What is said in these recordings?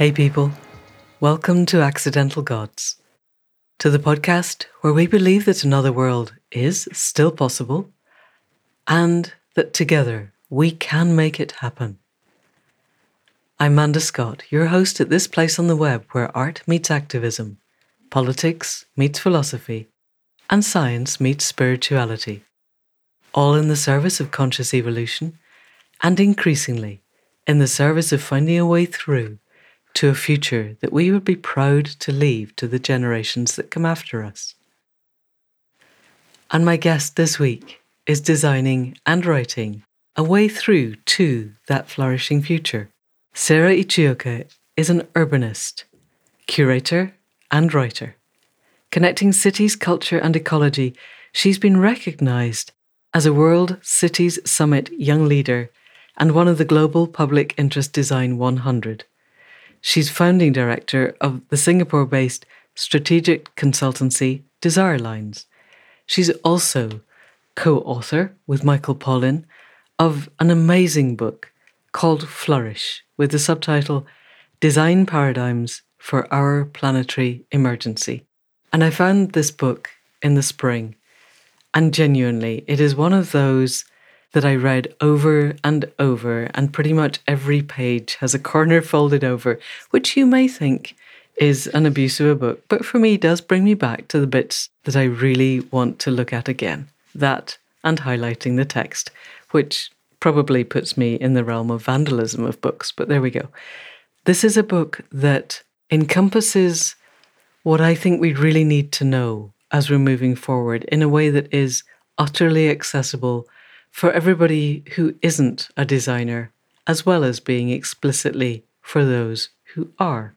Hey, people. Welcome to Accidental Gods, to the podcast where we believe that another world is still possible and that together we can make it happen. I'm Manda Scott, your host at this place on the web where art meets activism, politics meets philosophy, and science meets spirituality, all in the service of conscious evolution and increasingly in the service of finding a way through to a future that we would be proud to leave to the generations that come after us. And my guest this week is designing and writing a way through to that flourishing future. Sarah Ichioka is an urbanist, curator, and writer. Connecting cities, culture, and ecology, she's been recognized as a World Cities Summit Young Leader and one of the Global Public Interest Design 100. She's founding director of the Singapore based strategic consultancy Desire Lines. She's also co author with Michael Pawlyn of an amazing book called Flourish with the subtitle Design Paradigms for Our Planetary Emergency. And I found this book in the spring, and genuinely, it is one of those that I read over and over, and pretty much every page has a corner folded over, which you may think is an abuse of a book, but for me does bring me back to the bits that I really want to look at again. That and highlighting the text, which probably puts me in the realm of vandalism of books, but there we go. This is a book that encompasses what I think we really need to know as we're moving forward in a way that is utterly accessible for everybody who isn't a designer, as well as being explicitly for those who are.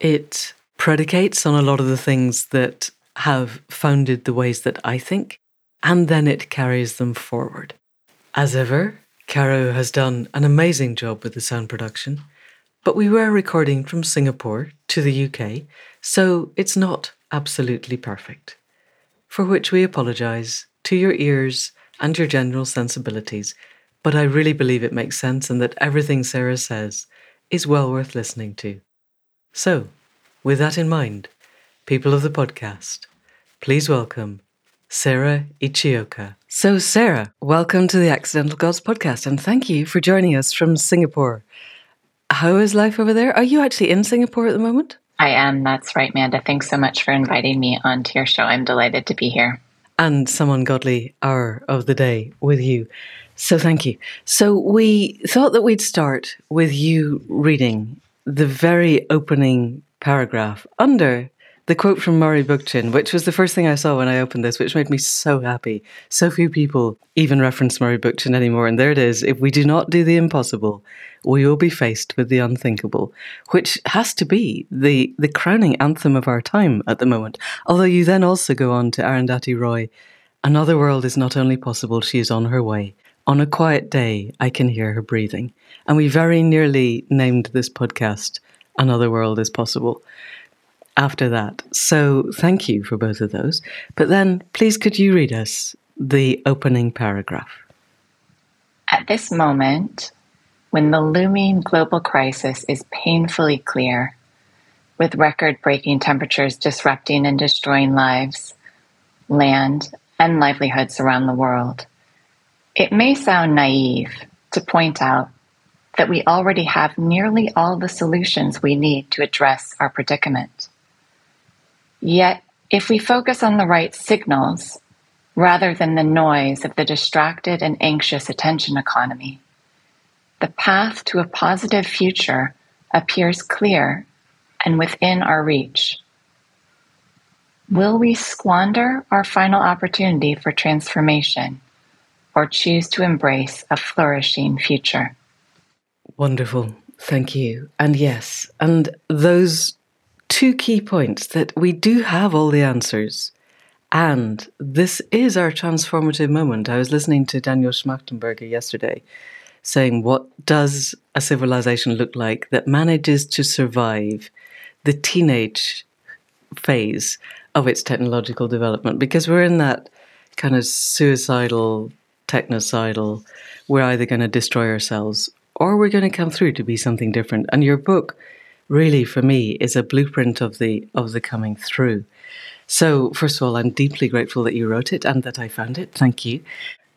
It predicates on a lot of the things that have founded the ways that I think, and then it carries them forward. As ever, Caro has done an amazing job with the sound production, but we were recording from Singapore to the UK, so it's not absolutely perfect. For which we apologise to your ears and your general sensibilities, but I really believe it makes sense and that everything Sarah says is well worth listening to. So, with that in mind, people of the podcast, please welcome Sarah Ichioka. So, Sarah, welcome to the Accidental Gods podcast and thank you for joining us from Singapore. How is life over there? Are you actually in Singapore at the moment? I am. That's right, Manda. Thanks so much for inviting me onto your show. I'm delighted to be here and some ungodly hour of the day with you. So thank you. So we thought that we'd start with you reading the very opening paragraph under the quote from Murray Bookchin, which was the first thing I saw when I opened this, which made me so happy. So few people even reference Murray Bookchin anymore. And there it is. If we do not do the impossible, we will be faced with the unthinkable, which has to be the, the crowning anthem of our time at the moment. Although you then also go on to Arundhati Roy, another world is not only possible, she is on her way. On a quiet day, I can hear her breathing. And we very nearly named this podcast Another World is Possible after that. So thank you for both of those. But then, please, could you read us the opening paragraph? At this moment, when the looming global crisis is painfully clear, with record breaking temperatures disrupting and destroying lives, land, and livelihoods around the world, it may sound naive to point out that we already have nearly all the solutions we need to address our predicament. Yet, if we focus on the right signals rather than the noise of the distracted and anxious attention economy, the path to a positive future appears clear and within our reach. Will we squander our final opportunity for transformation or choose to embrace a flourishing future? Wonderful. Thank you. And yes, and those two key points that we do have all the answers. And this is our transformative moment. I was listening to Daniel Schmachtenberger yesterday, saying, What does a civilization look like that manages to survive the teenage phase of its technological development? Because we're in that kind of suicidal, technocidal, we're either going to destroy ourselves or we're going to come through to be something different. And your book, really, for me, is a blueprint of the of the coming through. So, first of all, I'm deeply grateful that you wrote it and that I found it. Thank you.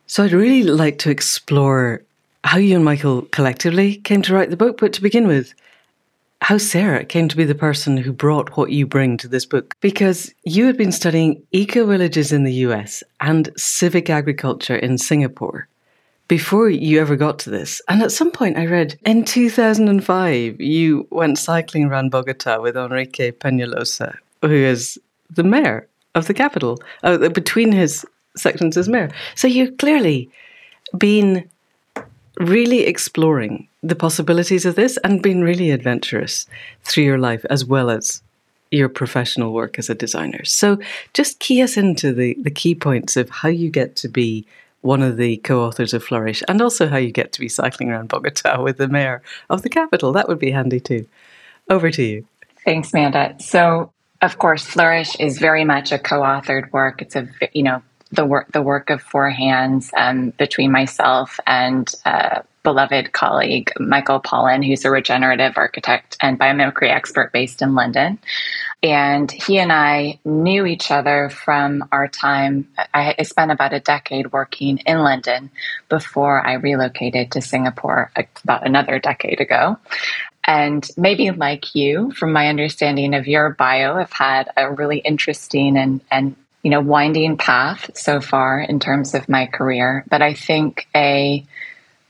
So, I'd really like to explore how you and Michael collectively came to write the book, but to begin with, how Sarah came to be the person who brought what you bring to this book. Because you had been studying eco villages in the US and civic agriculture in Singapore before you ever got to this. And at some point, I read in 2005, you went cycling around Bogota with Enrique Peñalosa, who is the mayor of the capital, uh, between his sections as mayor. So you've clearly been really exploring the possibilities of this and been really adventurous through your life as well as your professional work as a designer. So just key us into the, the key points of how you get to be one of the co-authors of Flourish and also how you get to be cycling around Bogota with the mayor of the capital. That would be handy too. Over to you. Thanks, Amanda. So of course, Flourish is very much a co-authored work. It's a you know the work the work of four hands um, between myself and uh, beloved colleague Michael Pawlyn, who's a regenerative architect and biomimicry expert based in London. And he and I knew each other from our time. I spent about a decade working in London before I relocated to Singapore about another decade ago. And maybe like you, from my understanding of your bio, have had a really interesting and, and you know winding path so far in terms of my career. But I think a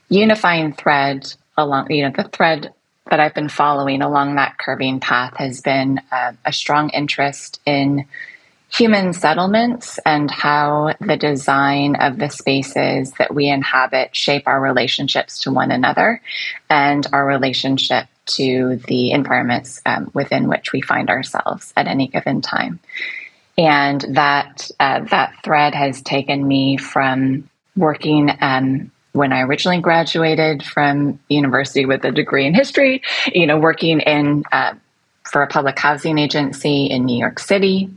unifying thread along you know the thread that I've been following along that curving path has been uh, a strong interest in human settlements and how the design of the spaces that we inhabit shape our relationships to one another and our relationship to the environments um, within which we find ourselves at any given time. And that uh, that thread has taken me from working um, when I originally graduated from university with a degree in history, you know, working in uh, for a public housing agency in New York City,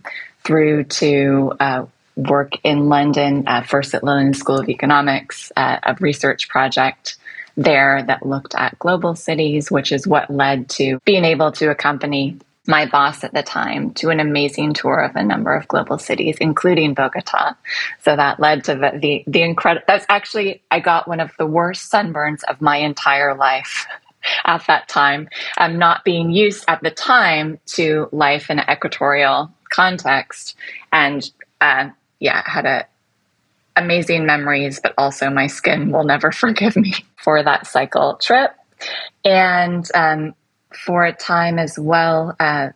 through to uh, work in London, uh, first at London School of Economics, uh, a research project there that looked at global cities, which is what led to being able to accompany my boss at the time to an amazing tour of a number of global cities, including Bogota. So that led to the the, the incredible. That's actually I got one of the worst sunburns of my entire life. At that time, I'm not being used at the time to life in an equatorial context, and uh, yeah, had a amazing memories, but also my skin will never forgive me for that cycle trip. And um, for a time as well, uh,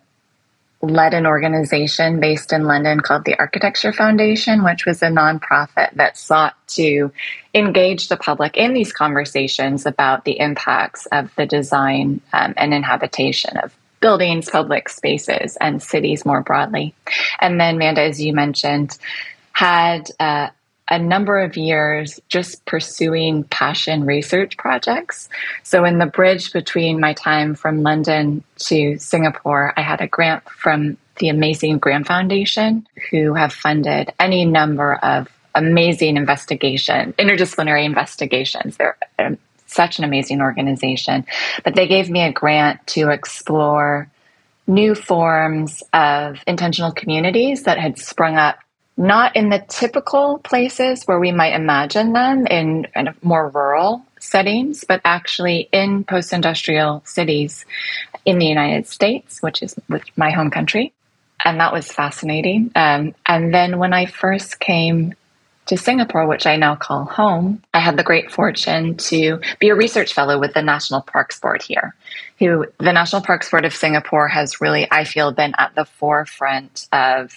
led an organization based in London called the Architecture Foundation, which was a nonprofit that sought to engage the public in these conversations about the impacts of the design um, and inhabitation of buildings, public spaces, and cities more broadly. And then, Manda, as you mentioned, had uh, a number of years just pursuing passion research projects. So, in the bridge between my time from London to Singapore, I had a grant from the amazing Graham Foundation, who have funded any number of amazing investigation, interdisciplinary investigations. They're um, such an amazing organization. But they gave me a grant to explore new forms of intentional communities that had sprung up not in the typical places where we might imagine them in, in more rural settings, but actually in post industrial cities in the United States, which is my home country. And that was fascinating. Um, and then when I first came to Singapore, which I now call home, I had the great fortune to be a research fellow with the National Parks Board here, who the National Parks Board of Singapore has really, I feel, been at the forefront of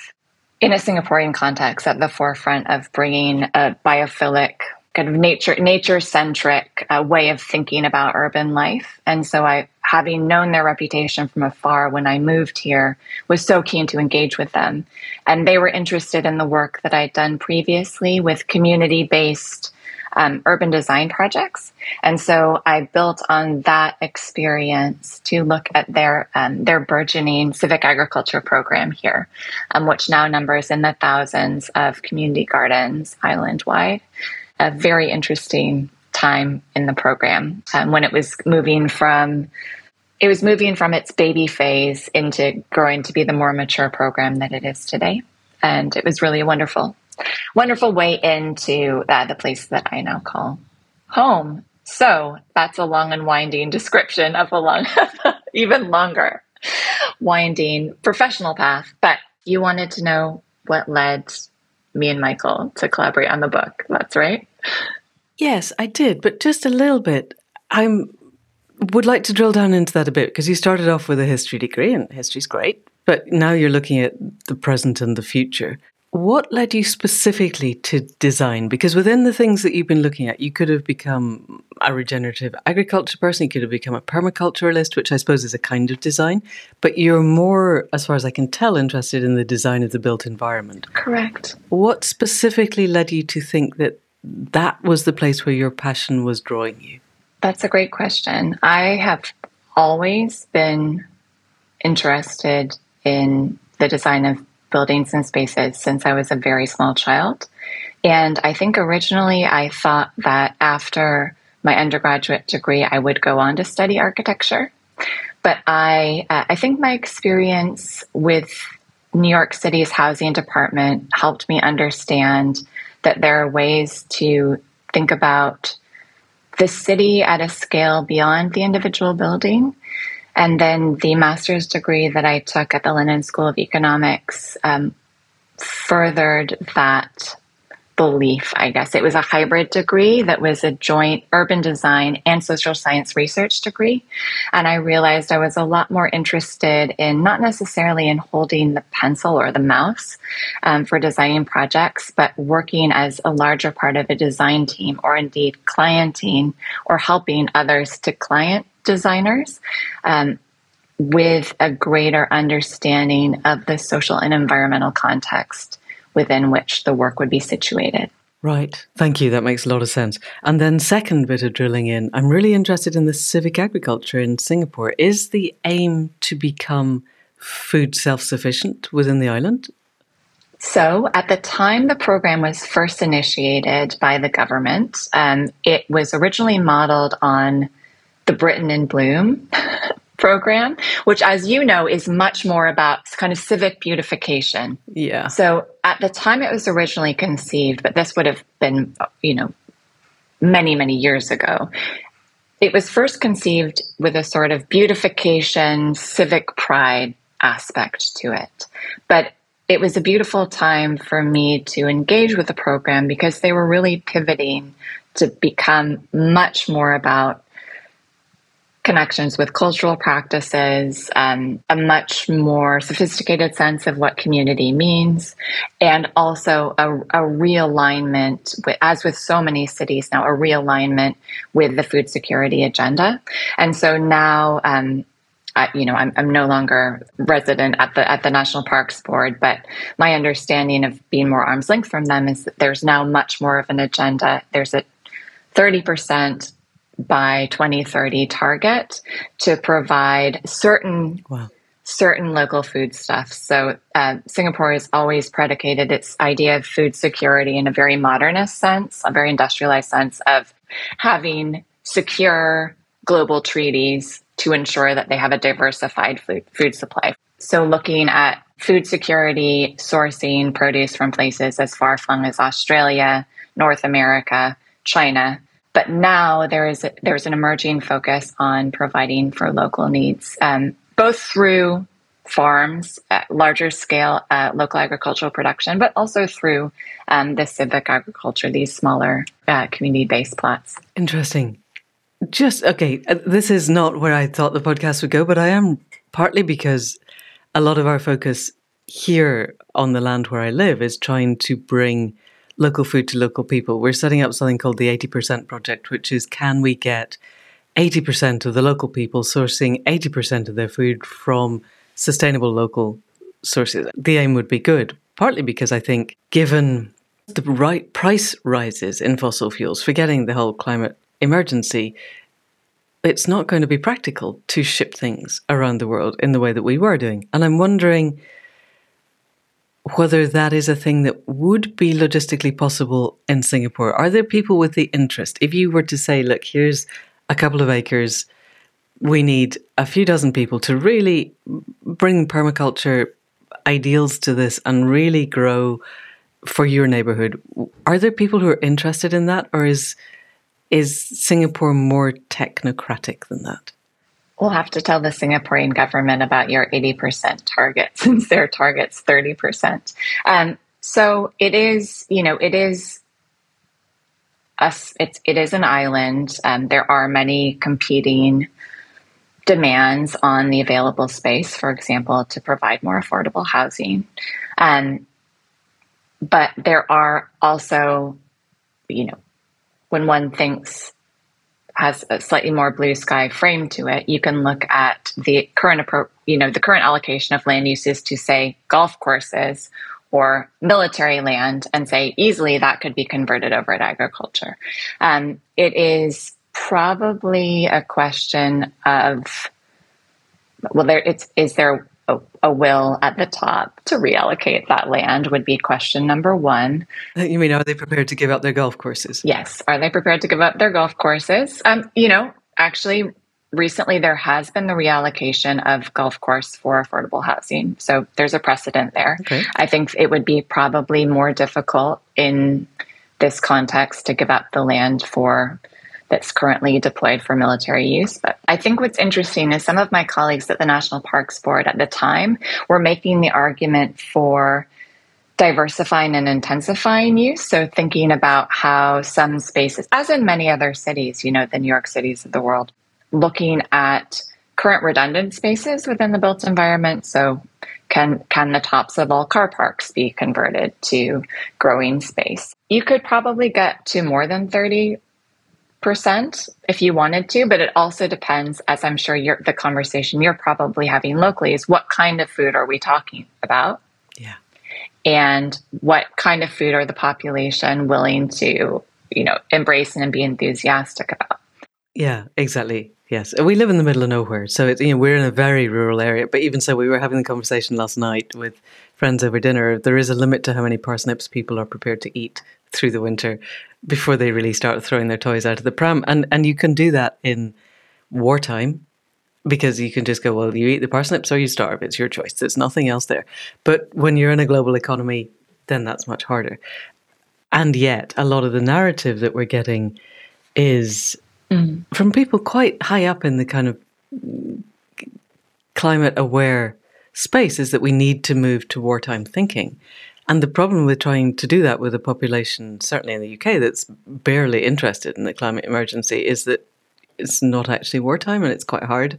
in a Singaporean context at the forefront of bringing a biophilic kind of nature nature centric uh, way of thinking about urban life. And so i having known their reputation from afar when i moved here was so keen to engage with them. And they were interested in the work that i'd done previously with community based um, urban design projects. And so I built on that experience to look at their um, their burgeoning civic agriculture program here, um, which now numbers in the thousands of community gardens island wide. A very interesting time in the program um, when it was moving from it was moving from its baby phase into growing to be the more mature program that it is today and it was really wonderful wonderful way into uh, the place that i now call home so that's a long and winding description of a long even longer winding professional path but you wanted to know what led me and michael to collaborate on the book that's right Yes, I did, but just a little bit. I would like to drill down into that a bit because you started off with a history degree, and history's great, but now you're looking at the present and the future. What led you specifically to design? Because within the things that you've been looking at, you could have become a regenerative agriculture person, you could have become a permaculturalist, which I suppose is a kind of design, but you're more, as far as I can tell, interested in the design of the built environment. Correct. What specifically led you to think that that was the place where your passion was drawing you? That's a great question. I have always been interested in the design of buildings and spaces since I was a very small child. And I think originally I thought that after my undergraduate degree, I would go on to study architecture. But I, uh, I think my experience with New York City's housing department helped me understand that there are ways to think about the city at a scale beyond the individual building. And then the master's degree that I took at the London School of Economics um, furthered that belief, I guess. It was a hybrid degree that was a joint urban design and social science research degree. And I realized I was a lot more interested in not necessarily in holding the pencil or the mouse um, for designing projects, but working as a larger part of a design team or indeed clienting or helping others to client designers. Um, with a greater understanding of the social and environmental context within which the work would be situated. Right. Thank you. That makes a lot of sense. And then, second bit of drilling in, I'm really interested in the civic agriculture in Singapore. Is the aim to become food self sufficient within the island? So, at the time the program was first initiated by the government, um, it was originally modeled on the Britain in Bloom program, which, as you know, is much more about kind of civic beautification. Yeah. So at the time it was originally conceived, but this would have been, you know, many, many years ago. It was first conceived with a sort of beautification, civic pride aspect to it. But it was a beautiful time for me to engage with the program because they were really pivoting to become much more about connections with cultural practices, um, a much more sophisticated sense of what community means, and also a, a realignment, with, as with so many cities now, a realignment with the food security agenda. And so now, um, I, you know, I'm, I'm no longer resident at the at the National Parks Board, but my understanding of being more arm's length from them is that there's now much more of an agenda. There's a 30% by 2030 target to provide certain wow. certain local foodstuffs. So uh, Singapore has always predicated its idea of food security in a very modernist sense, a very industrialized sense of having secure global treaties to ensure that they have a diversified food, food supply. So looking at food security, sourcing produce from places as far flung as Australia, North America, China, but now there is a, there's an emerging focus on providing for local needs, um, both through farms, at larger scale uh, local agricultural production, but also through um, the civic agriculture, these smaller uh, community based plots. Interesting. Just okay, uh, this is not where I thought the podcast would go, but I am partly because a lot of our focus here on the land where I live is trying to bring local food to local people. We're setting up something called the 80% project, which is can we get 80% of the local people sourcing 80% of their food from sustainable local sources? The aim would be good, partly because I think given the right price rises in fossil fuels, forgetting the whole climate emergency, it's not going to be practical to ship things around the world in the way that we were doing. And I'm wondering whether that is a thing that would be logistically possible in Singapore. Are there people with the interest? If you were to say, look, here's a couple of acres, we need a few dozen people to really bring permaculture ideals to this and really grow for your neighborhood. Are there people who are interested in that, or is is Singapore more technocratic than that? We'll have to tell the Singaporean government about your 80% target since their target's 30%. Um, so it is, you know, it is us, it's, it is an island. Um, there are many competing demands on the available space, for example, to provide more affordable housing. Um, but there are also, you know, when one thinks has a slightly more blue sky frame to it, you can look at the current you know the current allocation of land uses to say golf courses or military land and say easily that could be converted over to agriculture. Um, it is probably a question of well, there it's is there a, a, will at the top to reallocate that land would be question number one. You mean, are they prepared to give up their golf courses? Yes. Are they prepared to give up their golf courses? Um, you know, actually, recently there has been the reallocation of golf course for affordable housing. So there's a precedent there. Okay. I think it would be probably more difficult in this context to give up the land for that's currently deployed for military use. But I think what's interesting is some of my colleagues at the National Parks Board at the time were making the argument for diversifying and intensifying use. So thinking about how some spaces, as in many other cities, you know, the New York cities of the world, looking at current redundant spaces within the built environment. So can can the tops of all car parks be converted to growing space? You could probably get to more than 30 percent if you wanted to, but it also depends, as I'm sure you're, the conversation you're probably having locally is what kind of food are we talking about? Yeah. And what kind of food are the population willing to, you know, embrace and be enthusiastic about? Yeah, exactly. Yes, we live in the middle of nowhere, so it's, you know we're in a very rural area. But even so, we were having the conversation last night with friends over dinner. There is a limit to how many parsnips people are prepared to eat through the winter, before they really start throwing their toys out of the pram. And and you can do that in wartime because you can just go, well, you eat the parsnips or you starve. It's your choice. There's nothing else there. But when you're in a global economy, then that's much harder. And yet, a lot of the narrative that we're getting is mm. from people quite high up in the kind of climate aware space is that we need to move to wartime thinking. And the problem with trying to do that with a population, certainly in the UK, that's barely interested in the climate emergency is that it's not actually wartime and it's quite hard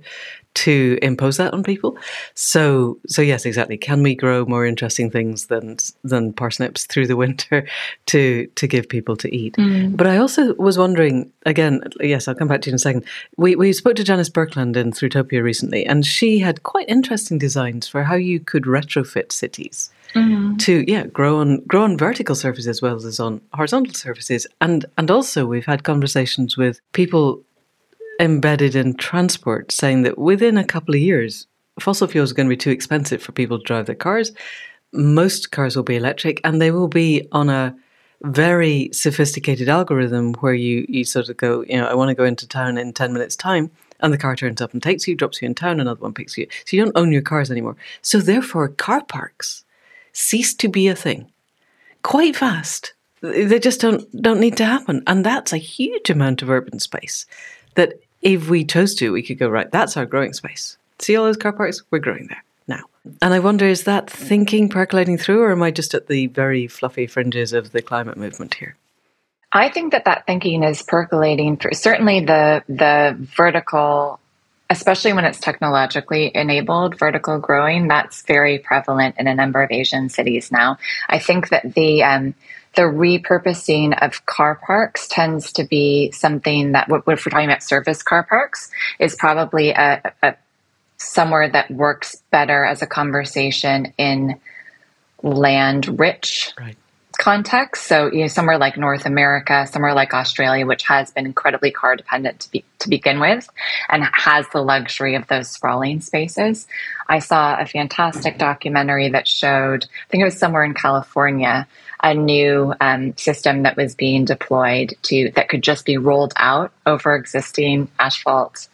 to impose that on people. So so yes, exactly. Can we grow more interesting things than than parsnips through the winter to to give people to eat? Mm. But I also was wondering again. Yes, I'll come back to you in a second. We we spoke to Janice Birkeland in Fruitopia recently, and she had quite interesting designs for how you could retrofit cities. Mm-hmm. To yeah, grow on grow on vertical surfaces as well as on horizontal surfaces, and and also we've had conversations with people embedded in transport, saying that within a couple of years, fossil fuels are going to be too expensive for people to drive their cars. Most cars will be electric, and they will be on a very sophisticated algorithm where you, you sort of go, you know, I want to go into town in 10 minutes' time. And the car turns up and takes you, drops you in town, another one picks you. So you don't own your cars anymore. So therefore, car parks cease to be a thing quite fast. They just don't don't need to happen. And that's a huge amount of urban space that if we chose to, we could go, right, that's our growing space. See all those car parks? We're growing there now. And I wonder, is that thinking percolating through, or am I just at the very fluffy fringes of the climate movement here? I think that that thinking is percolating through. Certainly, the the vertical, especially when it's technologically enabled, vertical growing. That's very prevalent in a number of Asian cities now. I think that the um, the repurposing of car parks tends to be something that, if we're talking about service car parks, is probably a, a somewhere that works better as a conversation in land rich right. context. So, you know, somewhere like North America, somewhere like Australia, which has been incredibly car dependent to, be, to begin with and has the luxury of those sprawling spaces. I saw a fantastic documentary that showed, I think it was somewhere in California, a new um, system that was being deployed to that could just be rolled out over existing asphalt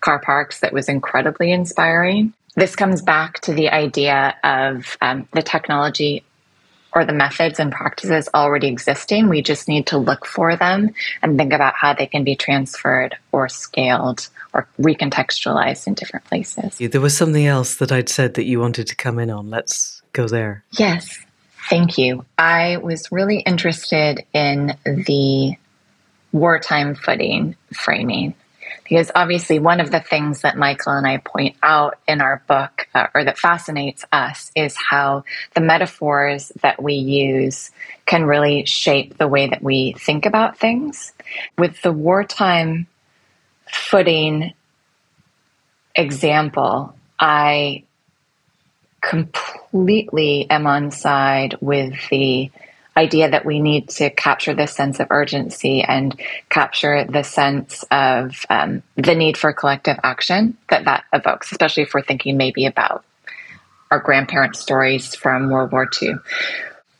car parks that was incredibly inspiring. This comes back to the idea of um, the technology or the methods and practices already existing. We just need to look for them and think about how they can be transferred or scaled or recontextualized in different places. There was something else that I'd said that you wanted to come in on. Let's go there. Yes, thank you. I was really interested in the wartime footing framing because obviously, one of the things that Michael and I point out in our book, uh, or that fascinates us, is how the metaphors that we use can really shape the way that we think about things. With the wartime footing example, I completely am on side with the idea that we need to capture this sense of urgency and capture the sense of um, the need for collective action that that evokes, especially if we're thinking maybe about our grandparents' stories from World War II.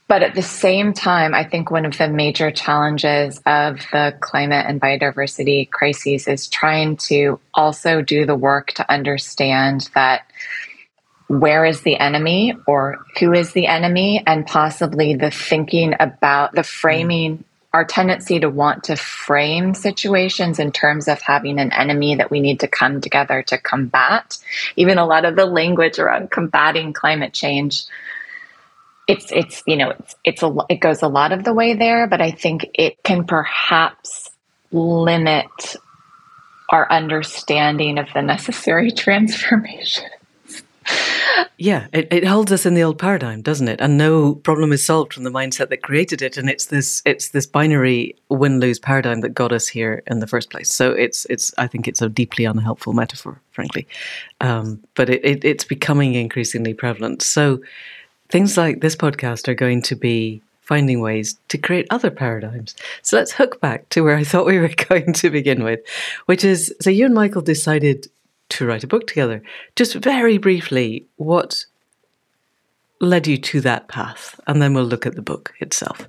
But at the same time, I think one of the major challenges of the climate and biodiversity crises is trying to also do the work to understand that where is the enemy or who is the enemy, and possibly the thinking about the framing, our tendency to want to frame situations in terms of having an enemy that we need to come together to combat. Even a lot of the language around combating climate change. It's it's you know it's it's a it goes a lot of the way there, but I think it can perhaps limit our understanding of the necessary transformation yeah, it, it holds us in the old paradigm, doesn't it? And no problem is solved from the mindset that created it. And it's this it's this binary win lose paradigm that got us here in the first place. So it's it's I think it's a deeply unhelpful metaphor, frankly. Um, but it, it, it's becoming increasingly prevalent. So things like this podcast are going to be finding ways to create other paradigms. So let's hook back to where I thought we were going to begin with, which is so you and Michael decided to write a book together. Just very briefly, what led you to that path? And then we'll look at the book itself.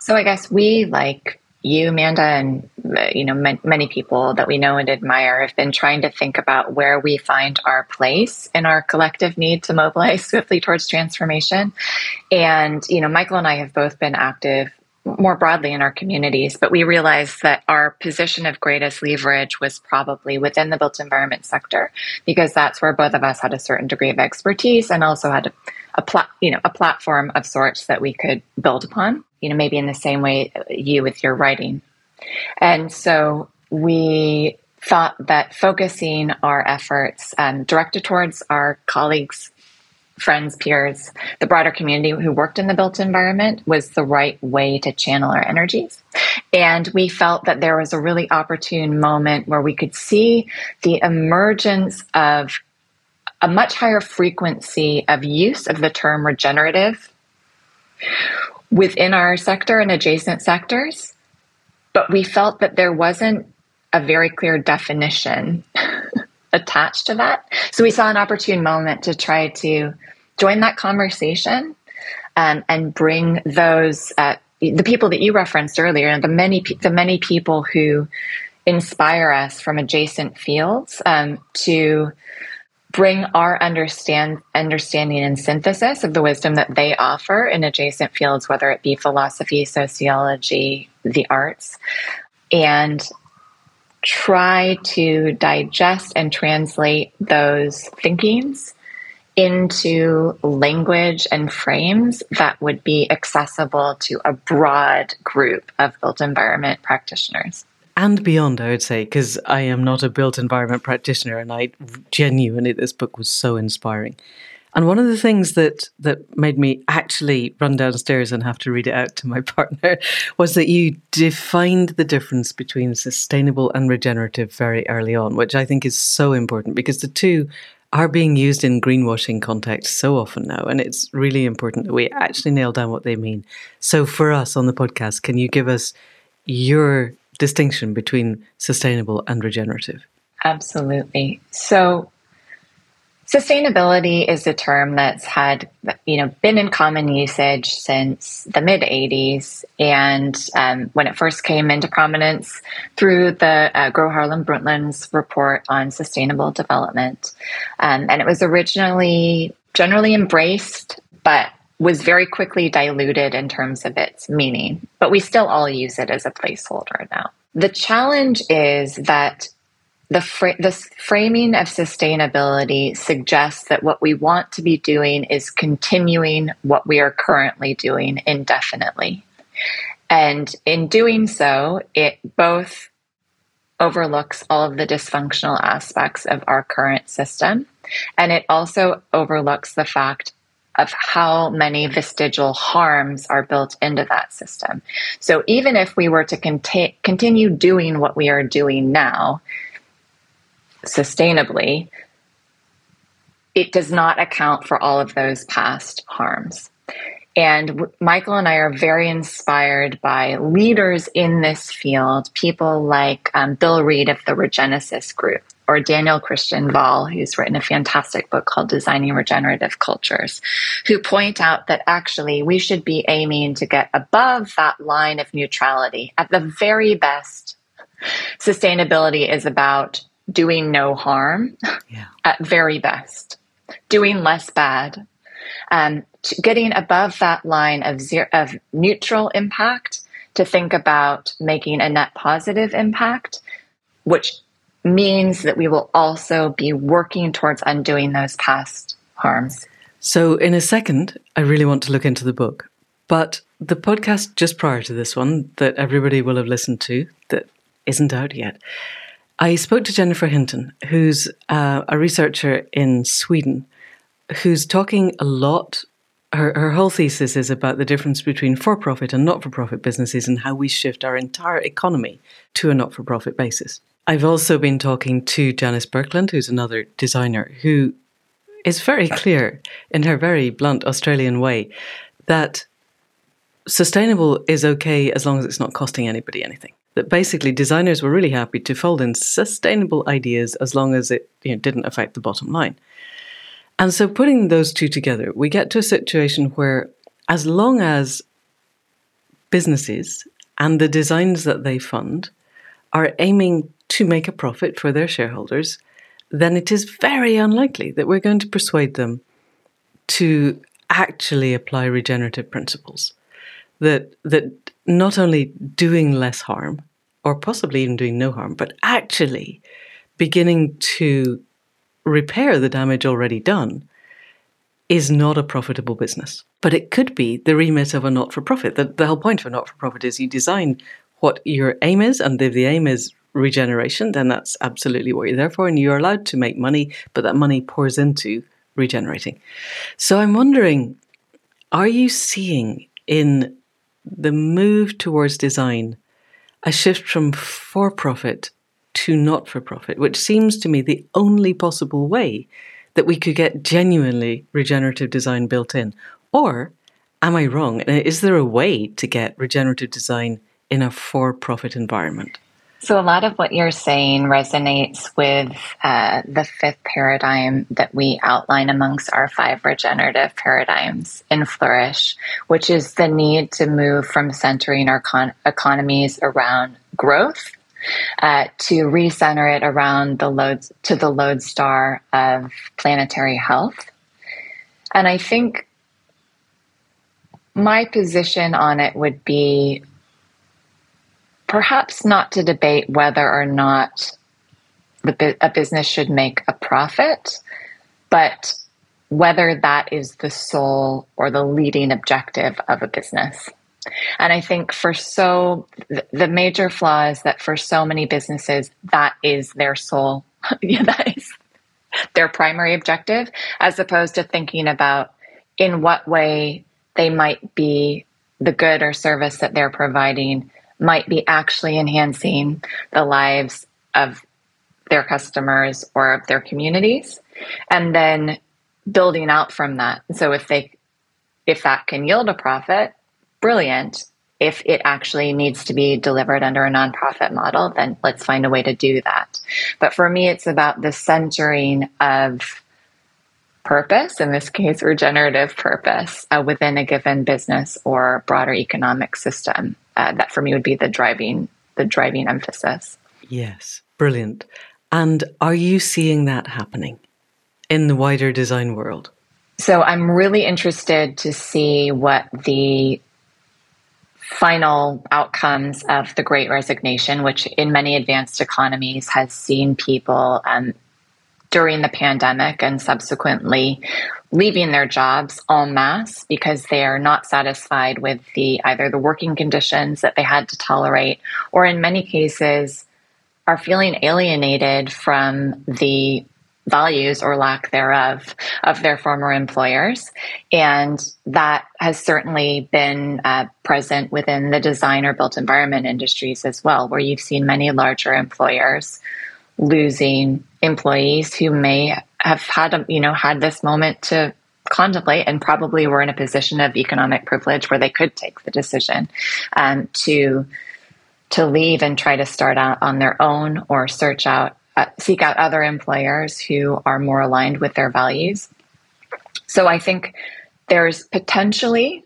So I guess we, like you, Amanda, and uh, you know many people that we know and admire, have been trying to think about where we find our place in our collective need to mobilize swiftly towards transformation. And you know, Michael and I have both been active more broadly in our communities, but we realized that our position of greatest leverage was probably within the built environment sector because that's where both of us had a certain degree of expertise and also had a, a pla- you know a platform of sorts that we could build upon. You know, maybe in the same way you with your writing, and so we thought that focusing our efforts um, directed towards our colleagues friends, peers, the broader community who worked in the built environment was the right way to channel our energies. And we felt that there was a really opportune moment where we could see the emergence of a much higher frequency of use of the term regenerative within our sector and adjacent sectors. But we felt that there wasn't a very clear definition attached to that. So we saw an opportune moment to try to join that conversation um, and bring those uh, the people that you referenced earlier, and the many the many people who inspire us from adjacent fields um, to bring our understand understanding and synthesis of the wisdom that they offer in adjacent fields, whether it be philosophy, sociology, the arts, and try to digest and translate those thinkings into language and frames that would be accessible to a broad group of built environment practitioners. And beyond, I would say, because I am not a built environment practitioner, and I genuinely, this book was so inspiring. And one of the things that that made me actually run downstairs and have to read it out to my partner was that you defined the difference between sustainable and regenerative very early on, which I think is so important because the two are being used in greenwashing context so often now, and it's really important that we actually nail down what they mean. So, for us on the podcast, can you give us your distinction between sustainable and regenerative? Absolutely. So, Sustainability is a term that's had, you know, been in common usage since the mid 80s, and um, when it first came into prominence through the uh, Gro Harlem Brundtland's report on sustainable development, um, and it was originally generally embraced, but was very quickly diluted in terms of its meaning. But we still all use it as a placeholder now. The challenge is that the, fra- the framing of sustainability suggests that what we want to be doing is continuing what we are currently doing indefinitely. And in doing so, it both overlooks all of the dysfunctional aspects of our current system, and it also overlooks the fact of how many vestigial harms are built into that system. So even if we were to conti- continue doing what we are doing now, sustainably, it does not account for all of those past harms. And Michael and I are very inspired by leaders in this field, people like um, Bill Reed of the Regenesis Group, or Daniel Christian Wahl, who's written a fantastic book called Designing Regenerative Cultures, who point out that actually we should be aiming to get above that line of neutrality. At the very best, sustainability is about doing no harm yeah. at very best, doing less bad, um, getting above that line of zero, of neutral impact to think about making a net positive impact, which means that we will also be working towards undoing those past harms. So, in a second, I really want to look into the book. But the podcast just prior to this one that everybody will have listened to that isn't out yet I spoke to Jennifer Hinton, who's uh, a researcher in Sweden, who's talking a lot. Her, her whole thesis is about the difference between for profit and not for profit businesses and how we shift our entire economy to a not for profit basis. I've also been talking to Janice Birkeland, who's another designer, who is very clear in her very blunt Australian way that sustainable is okay as long as it's not costing anybody anything that basically designers were really happy to fold in sustainable ideas as long as it you know, didn't affect the bottom line. And so putting those two together, we get to a situation where as long as businesses and the designs that they fund are aiming to make a profit for their shareholders, then it is very unlikely that we're going to persuade them to actually apply regenerative principles. That that not only doing less harm, or possibly even doing no harm, but actually beginning to repair the damage already done is not a profitable business. But it could be the remit of a not for profit. The, the whole point of a not for profit is you design what your aim is, and if the aim is regeneration, then that's absolutely what you're there for, and you're allowed to make money, but that money pours into regenerating. So I'm wondering are you seeing in the move towards design a shift from for profit to not for profit, which seems to me the only possible way that we could get genuinely regenerative design built in. Or am I wrong? Is there a way to get regenerative design in a for profit environment? So, a lot of what you're saying resonates with uh, the fifth paradigm that we outline amongst our five regenerative paradigms in Flourish, which is the need to move from centering our con- economies around growth uh, to recenter it around the loads to the lodestar of planetary health. And I think my position on it would be perhaps not to debate whether or not the, a business should make a profit, but whether that is the sole or the leading objective of a business. And I think for so, the major flaw is that for so many businesses, that is their sole, yeah, that is their primary objective, as opposed to thinking about in what way they might be the good or service that they're providing might be actually enhancing the lives of their customers or of their communities. and then building out from that. So if they if that can yield a profit, brilliant. If it actually needs to be delivered under a nonprofit model, then let's find a way to do that. But for me, it's about the centering of purpose, in this case, regenerative purpose uh, within a given business or broader economic system. Uh, that for me would be the driving the driving emphasis. Yes, brilliant. And are you seeing that happening in the wider design world? So I'm really interested to see what the final outcomes of the great resignation, which in many advanced economies has seen people um, during the pandemic and subsequently leaving their jobs en masse because they are not satisfied with the either the working conditions that they had to tolerate or in many cases are feeling alienated from the values or lack thereof of their former employers. And that has certainly been uh, present within the design or built environment industries as well, where you've seen many larger employers losing employees who may have had, you know, had this moment to contemplate and probably were in a position of economic privilege where they could take the decision um, to to leave and try to start out on their own or search out uh, seek out other employers who are more aligned with their values. So I think there's potentially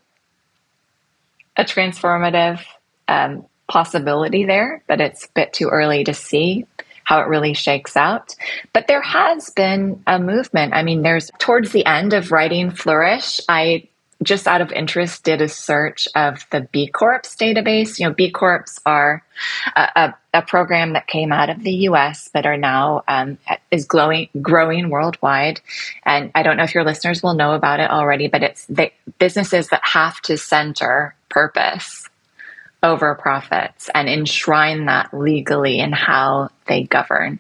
a transformative um, possibility there, but it's a bit too early to see how it really shakes out. But there has been a movement. I mean, there's towards the end of writing Flourish, I just out of interest, did a search of the B Corps database. You know, B Corps are a, a, a program that came out of the U.S. but are now um, is growing growing worldwide. And I don't know if your listeners will know about it already, but it's the businesses that have to center purpose over profits and enshrine that legally in how they govern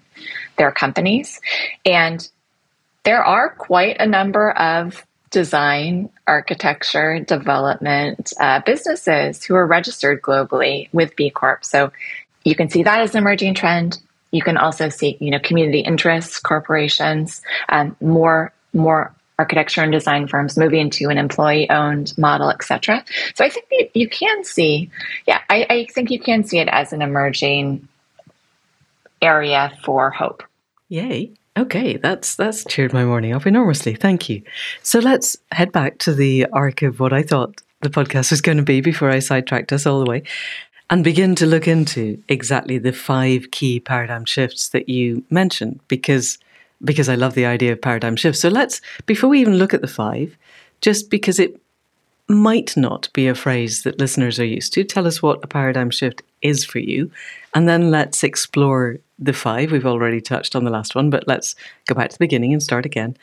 their companies. And there are quite a number of design, architecture, development uh, businesses who are registered globally with B Corp. So you can see that as an emerging trend. You can also see, you know, community interests, corporations, um, more more architecture and design firms moving to an employee-owned model, etc. So I think you, you can see, yeah, I, I think you can see it as an emerging area for hope. Yay. Okay, that's that's cheered my morning up enormously. Thank you. So let's head back to the arc of what I thought the podcast was going to be before I sidetracked us all the way and begin to look into exactly the five key paradigm shifts that you mentioned because because I love the idea of paradigm shifts. So let's before we even look at the five, just because it might not be a phrase that listeners are used to, tell us what a paradigm shift is for you and then let's explore the five. We've already touched on the last one, but let's go back to the beginning and start again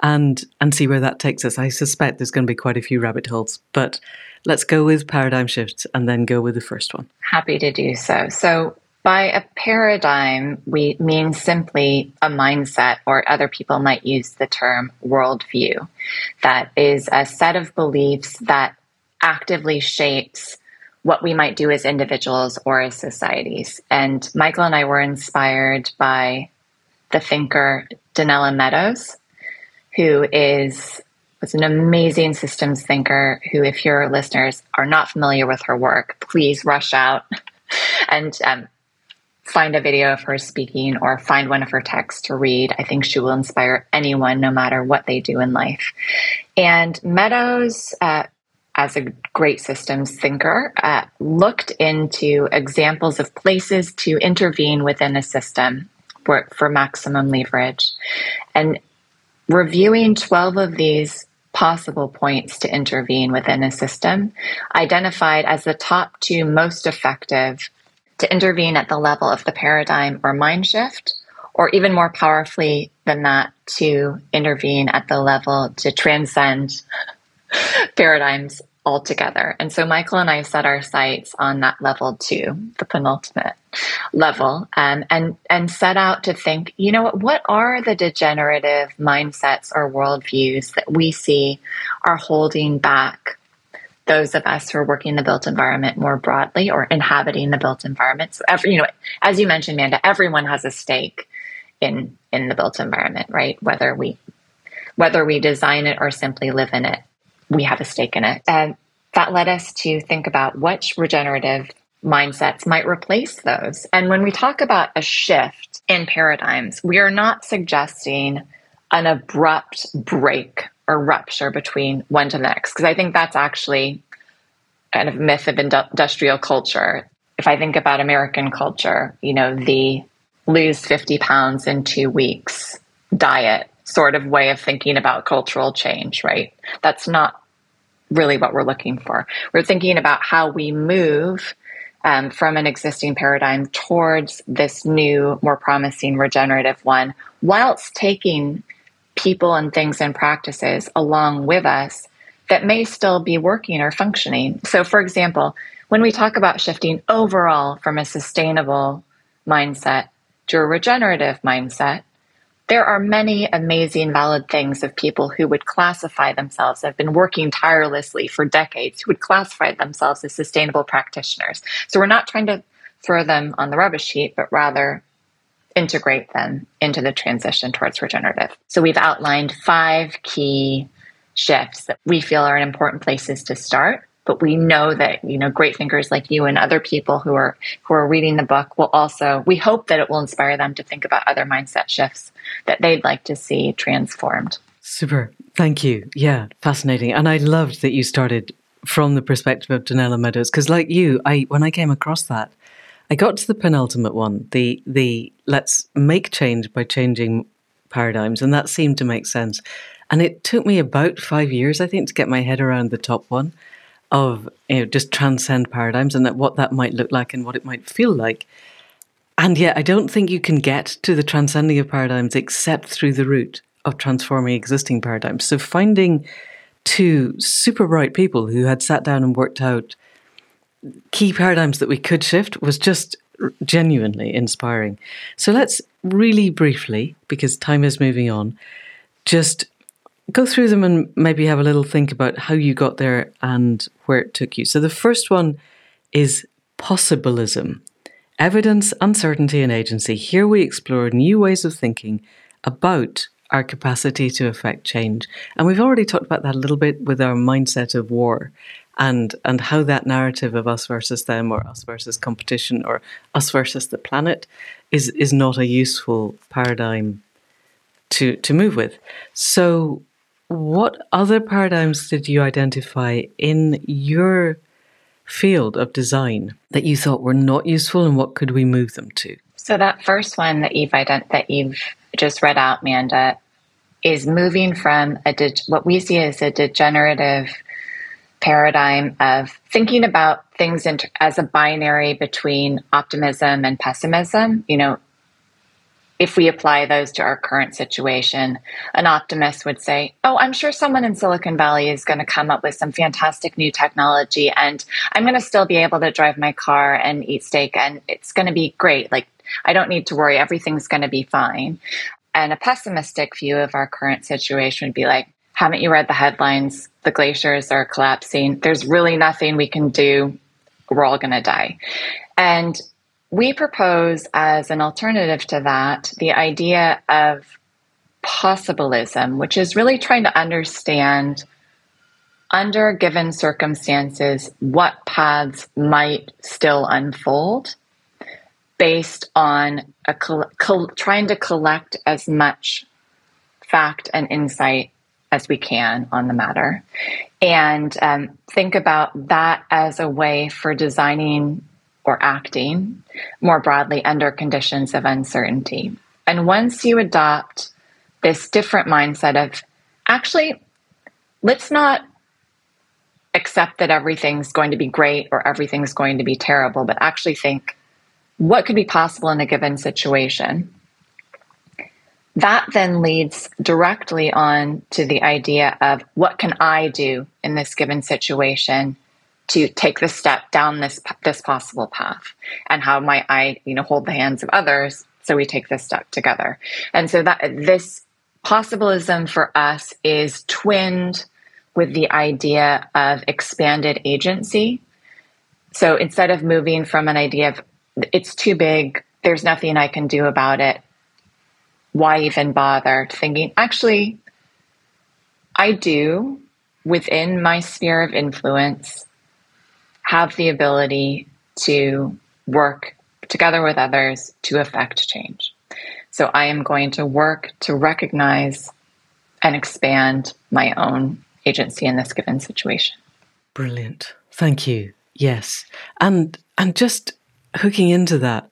and and see where that takes us. I suspect there's going to be quite a few rabbit holes, but let's go with paradigm shifts and then go with the first one. Happy to do so. So by a paradigm, we mean simply a mindset, or other people might use the term worldview. That is a set of beliefs that actively shapes what we might do as individuals or as societies. And Michael and I were inspired by the thinker Donella Meadows, who is was an amazing systems thinker who, if your listeners are not familiar with her work, please rush out and um, find a video of her speaking or find one of her texts to read. I think she will inspire anyone, no matter what they do in life. And Meadows uh, as a great systems thinker, uh, looked into examples of places to intervene within a system for, for maximum leverage. And reviewing 12 of these possible points to intervene within a system, identified as the top two most effective to intervene at the level of the paradigm or mind shift, or even more powerfully than that, to intervene at the level to transcend paradigms altogether. And so Michael and I set our sights on that level too, the penultimate level, um, and and set out to think, you know, what are the degenerative mindsets or worldviews that we see are holding back those of us who are working in the built environment more broadly or inhabiting the built environment. So every, you know, as you mentioned, Amanda, everyone has a stake in in the built environment, right? Whether we whether we design it or simply live in it, we have a stake in it. And that led us to think about which regenerative mindsets might replace those. And when we talk about a shift in paradigms, we are not suggesting an abrupt break or rupture between one to the next, because I think that's actually kind of myth of industrial culture. If I think about American culture, you know, the lose 50 pounds in two weeks diet sort of way of thinking about cultural change, right? That's not really what we're looking for. We're thinking about how we move um, from an existing paradigm towards this new, more promising regenerative one, whilst taking people and things and practices along with us that may still be working or functioning. So, for example, when we talk about shifting overall from a sustainable mindset to a regenerative mindset, there are many amazing, valid things of people who would classify themselves, have been working tirelessly for decades, who would classify themselves as sustainable practitioners. So we're not trying to throw them on the rubbish heap, but rather integrate them into the transition towards regenerative. So we've outlined five key shifts that we feel are important places to start but we know that you know great thinkers like you and other people who are who are reading the book will also we hope that it will inspire them to think about other mindset shifts that they'd like to see transformed. Super. Thank you. Yeah fascinating. And i loved that you started from the perspective of Donella Meadows because like you I when I came across that I got to the penultimate one the the let's make change by changing paradigms and that seemed to make sense and it took me about 5 years I think to get my head around the top one of you know just transcend paradigms and that what that might look like and what it might feel like. And yet, I don't think you can get to the transcending of paradigms except through the route of transforming existing paradigms. So, finding two super bright people who had sat down and worked out key paradigms that we could shift was just genuinely inspiring. So, let's really briefly, because time is moving on, just go through them and maybe have a little think about how you got there and where it took you. So the first one is possibilism. Evidence, uncertainty, and agency. Here we explore new ways of thinking about our capacity to affect change. And we've already talked about that a little bit with our mindset of war and and how that narrative of us versus them or us versus competition or us versus the planet is is not a useful paradigm to to move with. So what other paradigms did you identify in your field of design that you thought were not useful and what could we move them to? So that first one that you've ident- that you've just read out, Manda, is moving from a what we see as a degenerative paradigm of thinking about things as a binary between optimism and pessimism. You know, if we apply those to our current situation, an optimist would say, Oh, I'm sure someone in Silicon Valley is going to come up with some fantastic new technology, and I'm going to still be able to drive my car and eat steak, and it's going to be great. Like, I don't need to worry, everything's going to be fine. And a pessimistic view of our current situation would be like, Haven't you read the headlines? The glaciers are collapsing. There's really nothing we can do. We're all going to die. And we propose as an alternative to that the idea of possibilism, which is really trying to understand under given circumstances what paths might still unfold based on a col- trying to collect as much fact and insight as we can on the matter and um, think about that as a way for designing or acting more broadly under conditions of uncertainty. And once you adopt this different mindset of actually, let's not accept that everything's going to be great or everything's going to be terrible, but actually think what could be possible in a given situation. That then leads directly on to the idea of what can I do in this given situation to take the step down this this possible path? And how might i you know hold the hands of others so we take this step together? And so that this possibilism for us is twinned with the idea of expanded agency. So instead of moving from an idea of it's too big there's nothing i can do about it why even bother thinking, actually, I do within my sphere of influence have the ability to work together with others to affect change. So I am going to work to recognize and expand my own agency in this given situation. Brilliant. Thank you. Yes. And and just hooking into that,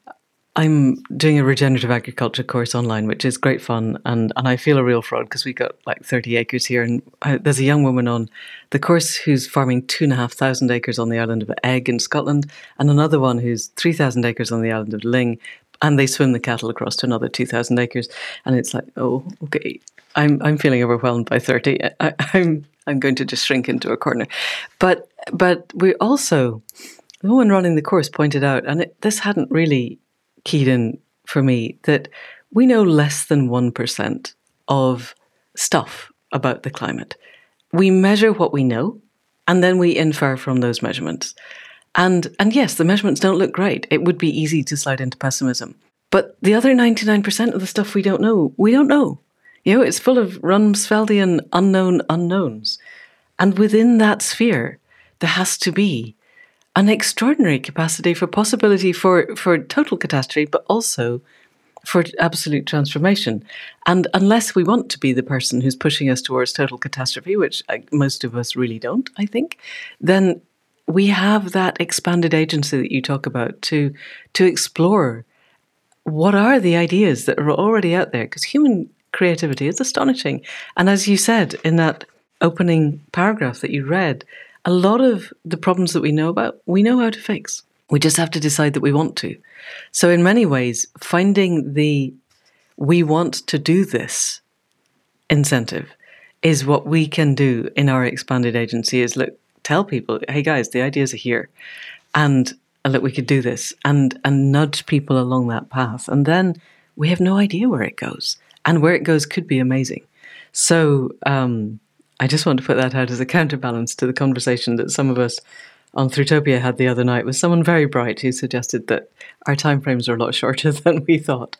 I'm doing a regenerative agriculture course online, which is great fun, and and I feel a real fraud because we got like 30 acres here, and I, there's a young woman on the course who's farming two and a half thousand acres on the island of Eigg in Scotland, and another one who's 3,000 acres on the island of Ling, and they swim the cattle across to another 2,000 acres, and it's like, oh, okay, I'm I'm feeling overwhelmed by 30. I, I'm I'm going to just shrink into a corner, but but we also the woman running the course pointed out, and it, this hadn't really in for me that we know less than 1% of stuff about the climate. We measure what we know and then we infer from those measurements. And and yes, the measurements don't look great. It would be easy to slide into pessimism. But the other 99% of the stuff we don't know, we don't know. You know, it's full of Rumsfeldian unknown unknowns. And within that sphere, there has to be an extraordinary capacity for possibility for, for total catastrophe, but also for absolute transformation. And unless we want to be the person who's pushing us towards total catastrophe, which uh, most of us really don't, I think, then we have that expanded agency that you talk about to to explore what are the ideas that are already out there because human creativity is astonishing. And as you said in that opening paragraph that you read, a lot of the problems that we know about, we know how to fix. We just have to decide that we want to. So, in many ways, finding the we want to do this incentive is what we can do in our expanded agency is look, tell people, hey guys, the ideas are here. And look, we could do this and, and nudge people along that path. And then we have no idea where it goes. And where it goes could be amazing. So, um, I just want to put that out as a counterbalance to the conversation that some of us on Thrutopia had the other night with someone very bright who suggested that our timeframes are a lot shorter than we thought.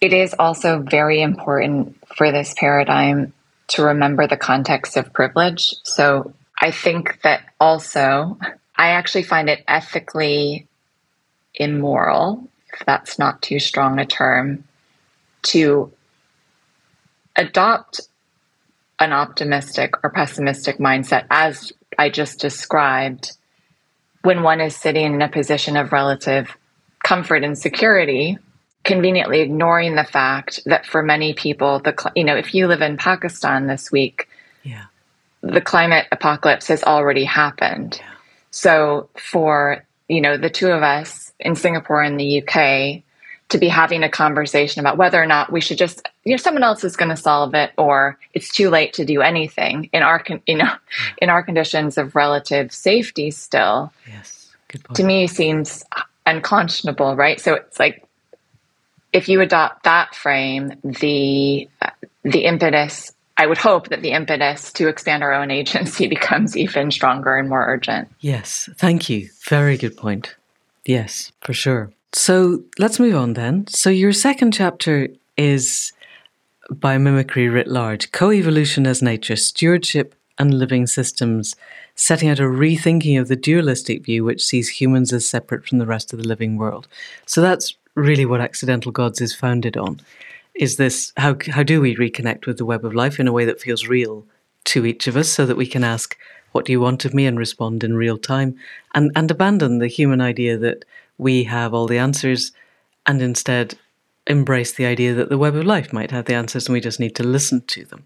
It is also very important for this paradigm to remember the context of privilege. So I think that also, I actually find it ethically immoral, if that's not too strong a term, to adopt an optimistic or pessimistic mindset, as I just described, when one is sitting in a position of relative comfort and security, conveniently ignoring the fact that for many people, the you know, if you live in Pakistan this week, yeah. the climate apocalypse has already happened. Yeah. So for you know the two of us in Singapore and the UK, to be having a conversation about whether or not we should just you know someone else is going to solve it or it's too late to do anything in our you know hmm. in our conditions of relative safety still yes to me seems unconscionable right so it's like if you adopt that frame the uh, the impetus I would hope that the impetus to expand our own agency becomes even stronger and more urgent. Yes, thank you. Very good point. Yes, for sure. So let's move on then. So your second chapter is biomimicry writ large, co-evolution as nature, stewardship and living systems, setting out a rethinking of the dualistic view which sees humans as separate from the rest of the living world. So that's really what Accidental Gods is founded on. Is this how how do we reconnect with the web of life in a way that feels real to each of us so that we can ask what do you want of me and respond in real time and and abandon the human idea that we have all the answers and instead embrace the idea that the web of life might have the answers and we just need to listen to them.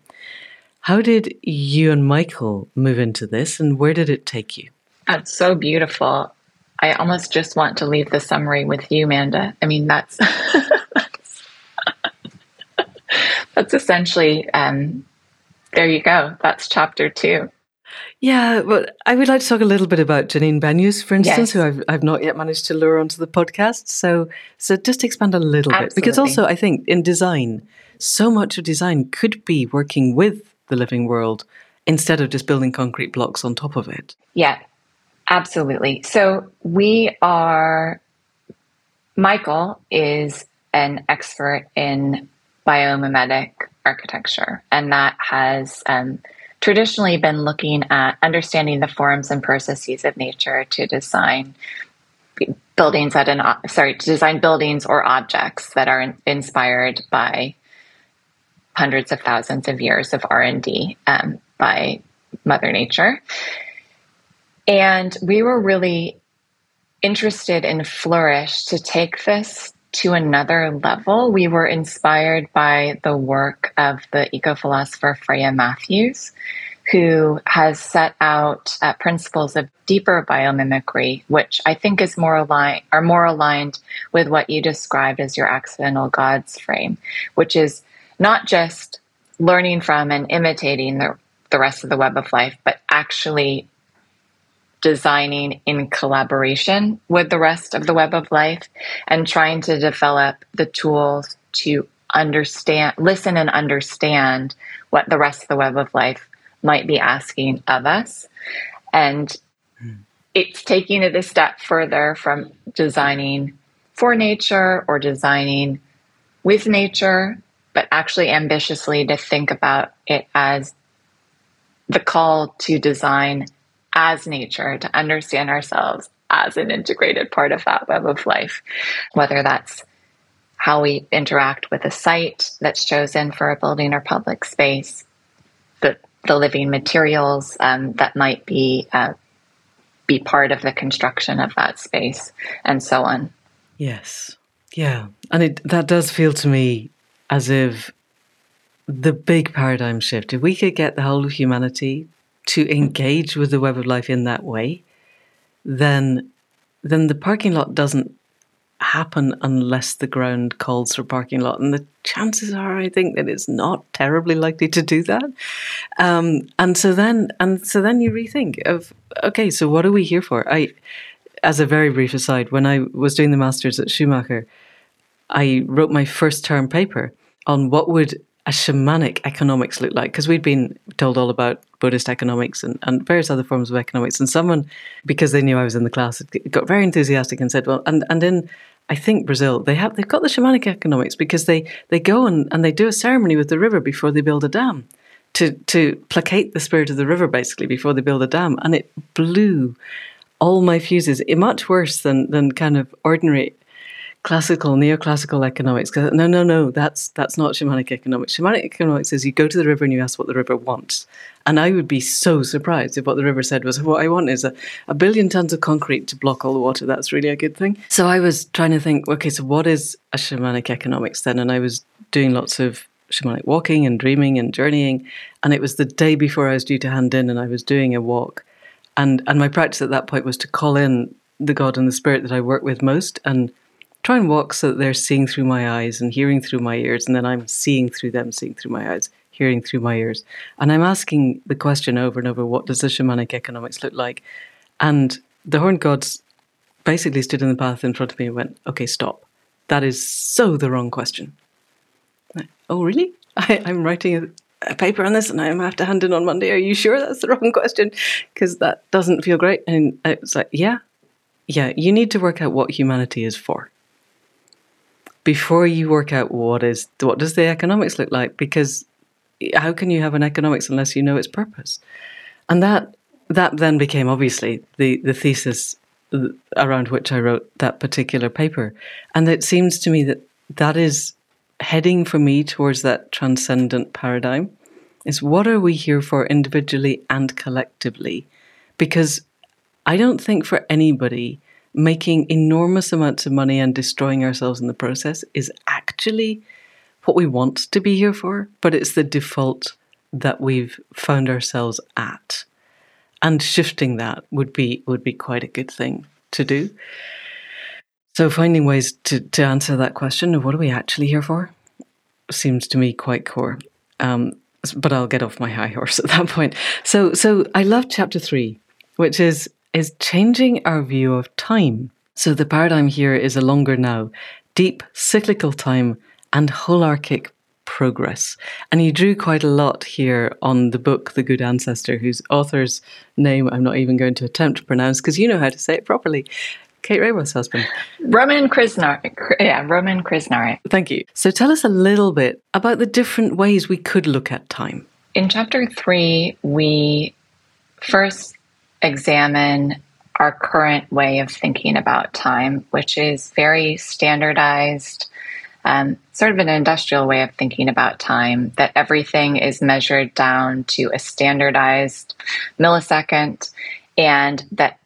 How did you and Michael move into this and where did it take you? That's so beautiful. I almost just want to leave the summary with you, Manda. I mean, that's that's, that's essentially um, there you go. That's chapter two. Yeah, well, I would like to talk a little bit about Janine Benyus, for instance, yes. who I've, I've not yet managed to lure onto the podcast. So, so just expand a little Absolutely. bit, because also I think in design, so much of design could be working with the living world instead of just building concrete blocks on top of it. Yeah, absolutely. So we are. Michael is an expert in biomimetic architecture. And that has um, traditionally been looking at understanding the forms and processes of nature to design buildings at an sorry to design buildings or objects that are inspired by hundreds of thousands of years of r&d um, by mother nature. And we were really interested in flourish to take this to another level. We were inspired by the work of the eco-philosopher Freya Mathews who has set out uh, principles of deeper biomimicry, which I think is more aligned are more aligned with what you described as your accidental gods frame, which is not just learning from and imitating the, the rest of the web of life, but actually designing in collaboration with the rest of the web of life and trying to develop the tools to understand, listen and understand what the rest of the web of life might be asking of us. And mm. it's taking it a step further from designing for nature or designing with nature, but actually ambitiously to think about it as the call to design as nature, to understand ourselves as an integrated part of that web of life, whether that's how we interact with a site that's chosen for a building or public space, the the living materials um, that might be uh, be part of the construction of that space, and so on. Yes, yeah, and it that does feel to me as if the big paradigm shift. If we could get the whole of humanity to engage with the web of life in that way, then then the parking lot doesn't happen unless the ground calls for parking lot. And the chances are, I think, that it's not terribly likely to do that. Um, and so then, and so then you rethink of, okay, so what are we here for? I, as a very brief aside, when I was doing the masters at Schumacher, I wrote my first term paper on what would a shamanic economics look like? Because we'd been told all about Buddhist economics and, and various other forms of economics. And someone, because they knew I was in the class, got very enthusiastic and said, well, and, and in I think Brazil, they have they've got the shamanic economics because they, they go and, and they do a ceremony with the river before they build a dam to to placate the spirit of the river basically before they build a dam. And it blew all my fuses. It much worse than than kind of ordinary classical neoclassical economics no no no that's that's not shamanic economics. Shamanic economics is you go to the river and you ask what the river wants. And i would be so surprised if what the river said was what i want is a, a billion tons of concrete to block all the water. That's really a good thing. So i was trying to think okay so what is a shamanic economics then? And i was doing lots of shamanic walking and dreaming and journeying. And it was the day before i was due to hand in and i was doing a walk. And and my practice at that point was to call in the god and the spirit that i work with most and try and walk so that they're seeing through my eyes and hearing through my ears, and then I'm seeing through them, seeing through my eyes, hearing through my ears. And I'm asking the question over and over what does the shamanic economics look like? And the horn gods basically stood in the path in front of me and went, okay, stop. That is so the wrong question. oh, really? I, am writing a, a, paper on this and I have to hand in on Monday. Are you sure that's the wrong question? Because that doesn't feel great. And it's like, yeah, yeah, you need to work out what humanity is for before you work out what is what does the economics look like? Because how can you have an economics unless you know its purpose? And that that then became obviously the the thesis around which I wrote that particular paper. And it seems to me that that is heading for me towards that transcendent paradigm is what are we here for individually and collectively? Because I don't think for anybody making enormous amounts of money and destroying ourselves in the process is actually what we want to be here for, but it's the default that we've found ourselves at. And shifting that would be would be quite a good thing to do. So finding ways to, to answer that question of what are we actually here for seems to me quite core. Um, but I'll get off my high horse at that point. So so I love chapter three, which is is changing our view of time. So the paradigm here is a longer now, deep cyclical time and holarchic progress. And you drew quite a lot here on the book The Good Ancestor, whose author's name I'm not even going to attempt to pronounce because you know how to say it properly. Kate Raworth's husband. Roman Krznaric. Yeah, Roman Krznaric. Thank you. So tell us a little bit about the different ways we could look at time. In chapter three, we first examine our current way of thinking about time, which is very standardized, um, sort of an industrial way of thinking about time, that everything is measured down to a standardized millisecond, and that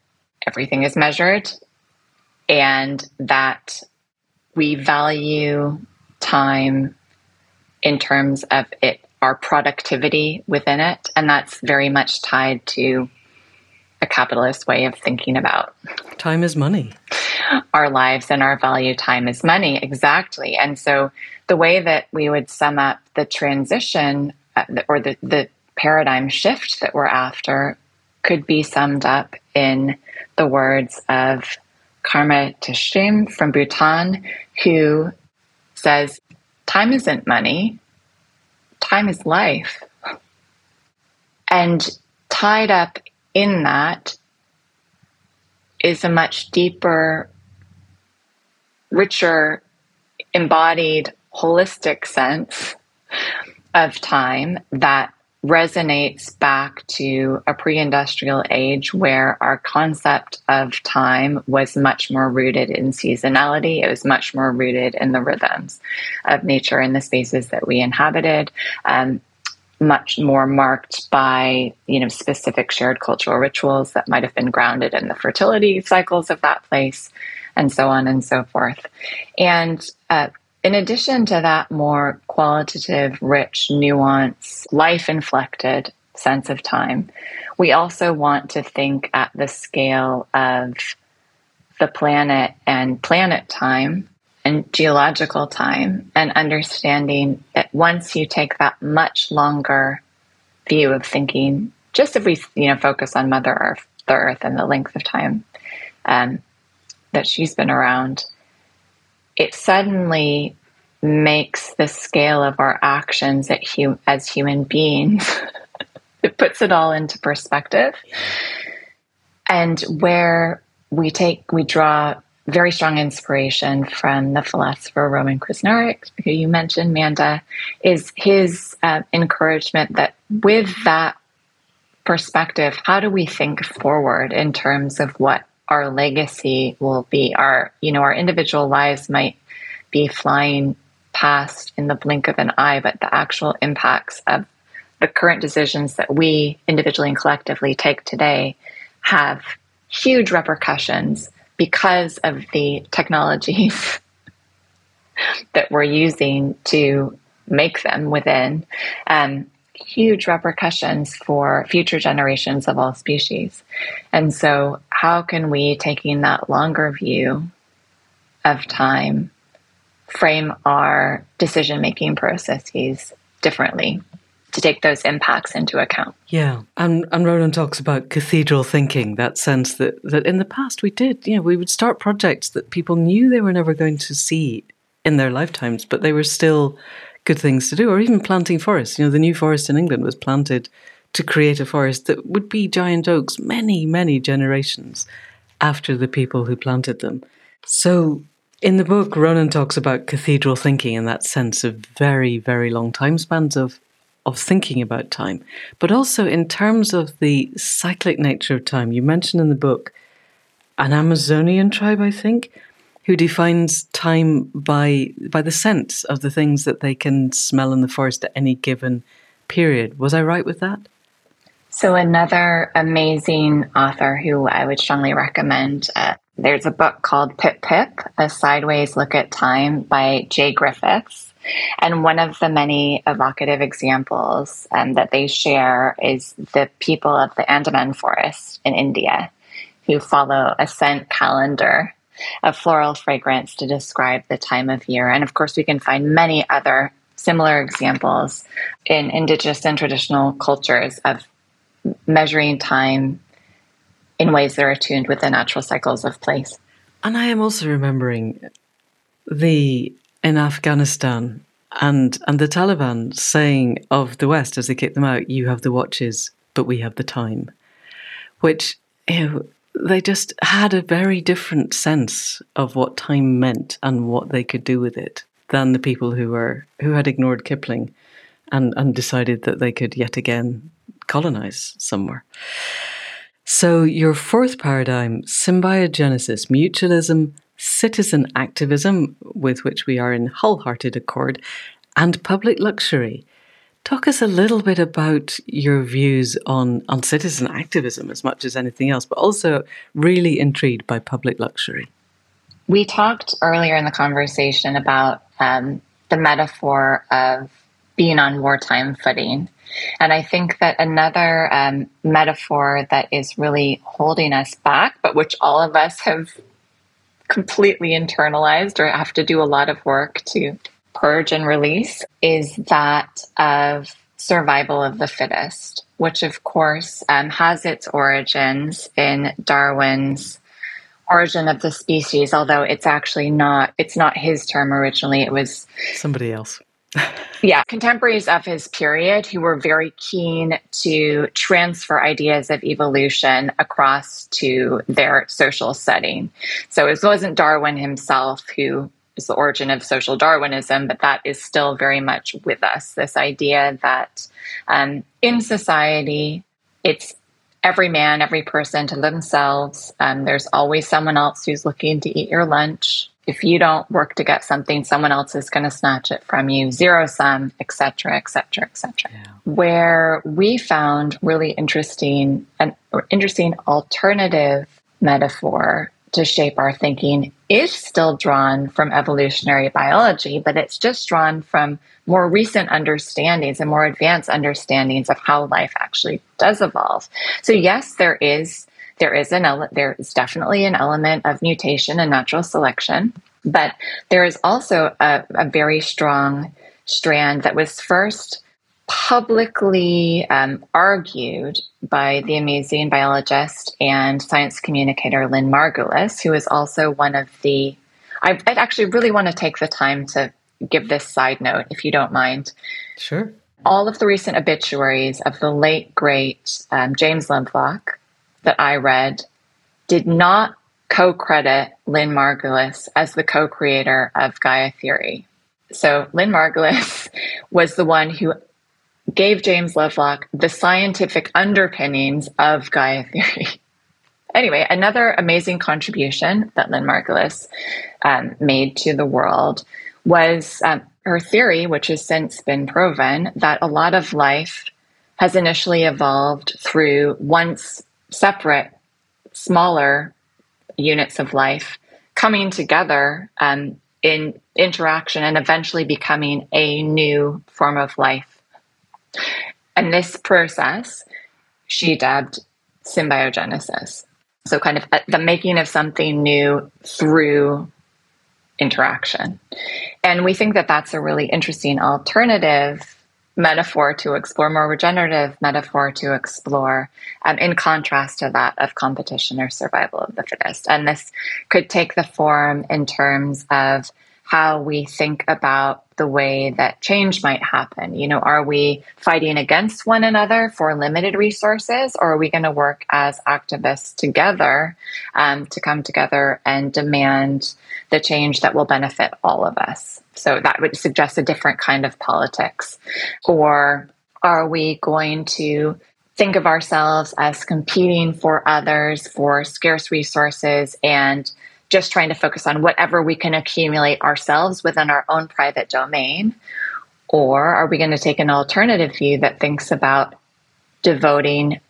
everything is measured, and that we value time in terms of it our productivity within it. And that's very much tied to a capitalist way of thinking about time is money. our lives and our value. Time is money. Exactly. And so the way that we would sum up the transition uh, or the, the paradigm shift that we're after could be summed up in the words of Karma Tshiteem from Bhutan, who says, Time isn't money, time is life. And tied up in that is a much deeper, richer, embodied, holistic sense of time that resonates back to a pre industrial age where our concept of time was much more rooted in seasonality. It was much more rooted in the rhythms of nature and the spaces that we inhabited. Um, much more marked by you know specific shared cultural rituals that might have been grounded in the fertility cycles of that place and so on and so forth. And uh, in addition to that more qualitative, rich, nuanced, life inflected sense of time, we also want to think at the scale of the planet and planet time and geological time, and understanding that once you take that much longer view of thinking, just if we you know focus on Mother Earth, the Earth, and the length of time um, that she's been around, it suddenly makes the scale of our actions as human beings, it puts it all into perspective. And where we take, we draw very strong inspiration from the philosopher Roman Krznaric, who you mentioned, Manda, is his uh, encouragement that with that perspective, how do we think forward in terms of what our legacy will be? Our, you know, our individual lives might be flying past in the blink of an eye, but the actual impacts of the current decisions that we individually and collectively take today have huge repercussions because of the technologies that we're using to make them within. Um, huge repercussions for future generations of all species. And so, how can we, taking that longer view of time, frame our decision making processes differently to take those impacts into account. Yeah. And and Roland talks about cathedral thinking, that sense that, that in the past we did, you know, we would start projects that people knew they were never going to see in their lifetimes, but they were still good things to do, or even planting forests. You know, the new forest in England was planted to create a forest that would be giant oaks many, many generations after the people who planted them. So in the book, Roman talks about cathedral thinking and that sense of very, very long time spans of of thinking about time, but also in terms of the cyclic nature of time. You mention in the book an Amazonian tribe, I think, who defines time by by the sense of the things that they can smell in the forest at any given period. Was I right with that? So another amazing author who I would strongly recommend uh, there's a book called Pip Pip, A Sideways Look at Time by Jay Griffiths. And one of the many evocative examples um, that they share is the people of the Andaman forest in India who follow a scent calendar of floral fragrance to describe the time of year. And of course, we can find many other similar examples in indigenous and traditional cultures of measuring time in ways that are attuned with the natural cycles of place. And I am also remembering the in Afghanistan and and the Taliban saying of the West as they kick them out, "You have the watches, but we have the time," which you know, they just had a very different sense of what time meant and what they could do with it than the people who were who had ignored Kipling and, and decided that they could yet again colonize somewhere. So, your fourth paradigm, symbiogenesis, mutualism, citizen activism, with which we are in wholehearted accord, and public luxury. Talk us a little bit about your views on, on citizen activism as much as anything else, but also really intrigued by public luxury. We talked earlier in the conversation about um, the metaphor of being on wartime footing. And I think that another um, metaphor that is really holding us back, but which all of us have completely internalized or have to do a lot of work to purge and release, is that of survival of the fittest, which of course um, has its origins in Darwin's origin of the species although it's actually not it's not his term originally it was somebody else yeah, contemporaries of his period who were very keen to transfer ideas of evolution across to their social setting. So it wasn't Darwin himself who is the origin of social Darwinism, but that is still very much with us. This idea that um, in society, it's every man, every person to themselves. Um, there's always someone else who's looking to eat your lunch if you don't work to get something, someone else is going to snatch it from you, zero sum, etc., etc., etc. Where we found really interesting an interesting alternative metaphor to shape our thinking is still drawn from evolutionary biology, but it's just drawn from more recent understandings and more advanced understandings of how life actually does evolve. So yes, there is there is an ele- there is definitely an element of mutation and natural selection, but there is also a, a very strong strand that was first publicly um, argued by the amazing biologist and science communicator Lynn Margulis, who is also one of the. I, I'd actually really want to take the time to give this side note, if you don't mind. Sure. All of the recent obituaries of the late, great um, James Lovelock that I read did not co credit Lynn Margulis as the co creator of Gaia Theory. So, Lynn Margulis was the one who gave James Lovelock the scientific underpinnings of Gaia Theory. anyway, another amazing contribution that Lynn Margulis um, made to the world was um, her theory, which has since been proven, that a lot of life has initially evolved through once separate, smaller units of life coming together um, in interaction and eventually becoming a new form of life. And this process she dubbed symbiogenesis. So, kind of uh, the making of something new through interaction. And we think that that's a really interesting alternative metaphor to explore, more regenerative metaphor to explore, um, in contrast to that of competition or survival of the fittest. And this could take the form in terms of how we think about the way that change might happen. You know, are we fighting against one another for limited resources, or are we going to work as activists together um, to come together and demand the change that will benefit all of us? So that would suggest a different kind of politics. Or are we going to think of ourselves as competing for others for scarce resources and just trying to focus on whatever we can accumulate ourselves within our own private domain? Or are we going to take an alternative view that thinks about devoting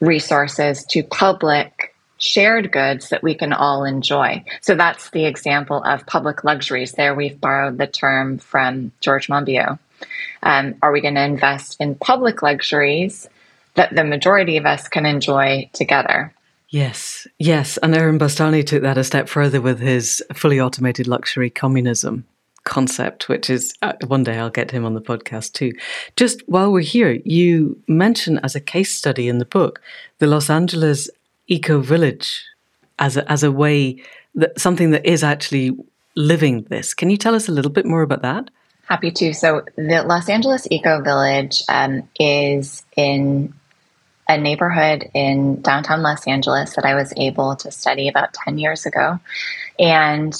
resources to public shared goods that we can all enjoy? So that's the example of public luxuries. There we've borrowed the term from George Monbiot. Um, are we going to invest in public luxuries that the majority of us can enjoy together? Yes, yes. And Aaron Bastani took that a step further with his fully automated luxury communism concept, which is uh, one day I'll get him on the podcast too. Just while we're here, you mention as a case study in the book the Los Angeles Eco Village as a, as a way that something that is actually living this. Can you tell us a little bit more about that? Happy to. So, the Los Angeles Eco Village um, is in a neighborhood in downtown Los Angeles that I was able to study about 10 years ago. And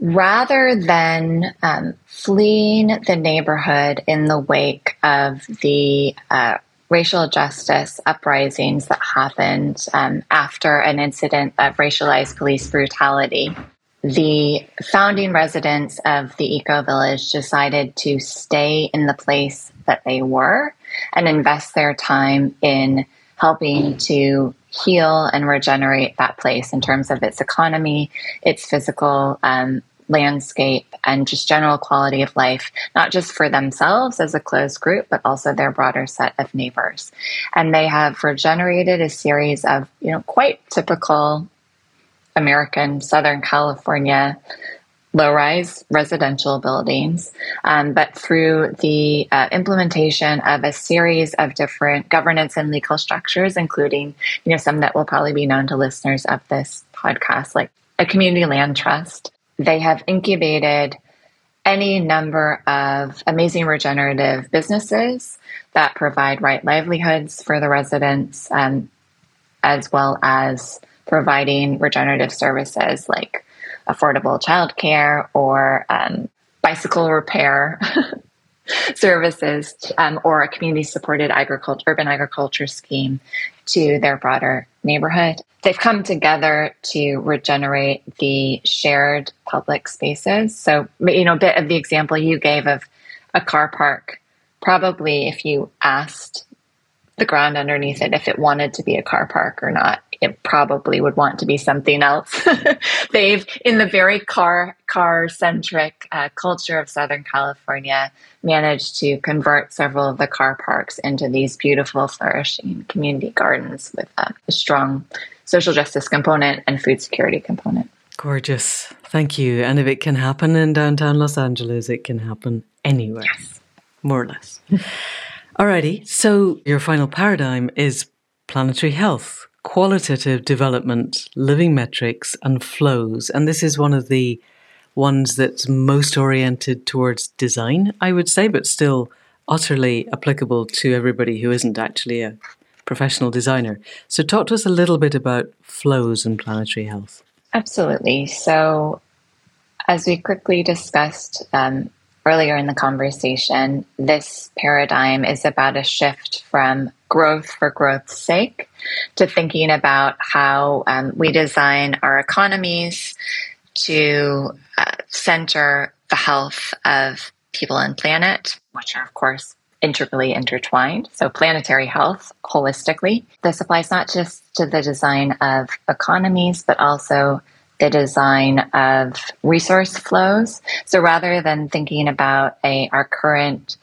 rather than um, fleeing the neighborhood in the wake of the uh, racial justice uprisings that happened um, after an incident of racialized police brutality, the founding residents of the eco village decided to stay in the place that they were and invest their time in helping to heal and regenerate that place in terms of its economy, its physical um, landscape, and just general quality of life, not just for themselves as a closed group, but also their broader set of neighbors. And they have regenerated a series of, you know, quite typical American Southern California low rise residential buildings, um, but through the uh, implementation of a series of different governance and legal structures, including you know some that will probably be known to listeners of this podcast, like a community land trust. They have incubated any number of amazing regenerative businesses that provide right livelihoods for the residents, um, as well as providing regenerative services like affordable childcare or um, bicycle repair services um, or a community supported agriculture, urban agriculture scheme to their broader neighborhood. They've come together to regenerate the shared public spaces. So, you know, a bit of the example you gave of a car park, probably if you asked the ground underneath it if it wanted to be a car park or not. It probably would want to be something else. They've, in the very car car centric uh, culture of Southern California, managed to convert several of the car parks into these beautiful, flourishing community gardens with uh, a strong social justice component and food security component. Gorgeous. Thank you. And if it can happen in downtown Los Angeles, it can happen anywhere, yes. more or less. Alrighty, so your final paradigm is planetary health, qualitative development, living metrics, and flows. And this is one of the ones that's most oriented towards design, I would say, but still utterly applicable to everybody who isn't actually a professional designer. So, talk to us a little bit about flows and planetary health. Absolutely. So, as we quickly discussed, um, earlier in the conversation, this paradigm is about a shift from growth for growth's sake to thinking about how um, we design our economies to uh, center the health of people and planet, which are, of course, integrally intertwined. So, planetary health holistically. This applies not just to the design of economies, but also the design of resource flows. So rather than thinking about a our current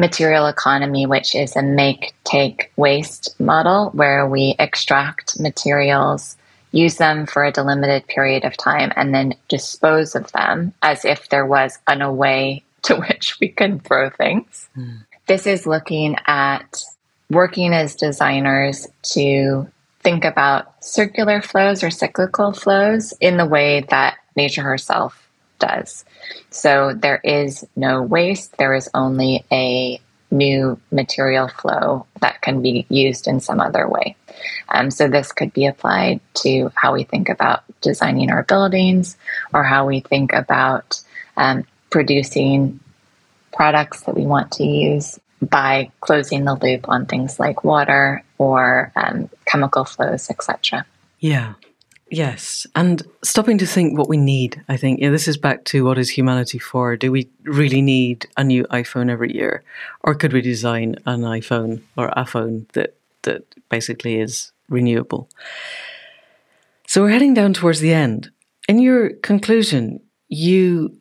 material economy, which is a make, take, waste model where we extract materials, use them for a delimited period of time, and then dispose of them as if there was an away to which we can throw things. Mm. This is looking at working as designers to think about circular flows or cyclical flows in the way that nature herself does. So there is no waste, there is only a new material flow that can be used in some other way. Um, so this could be applied to how we think about designing our buildings or how we think about um, producing products that we want to use by closing the loop on things like water or um, chemical flows, etc. Yeah. Yes, and stopping to think what we need. I think yeah, this is back to what is humanity for? Do we really need a new iPhone every year, or could we design an iPhone or a phone that that basically is renewable? So we're heading down towards the end. In your conclusion, you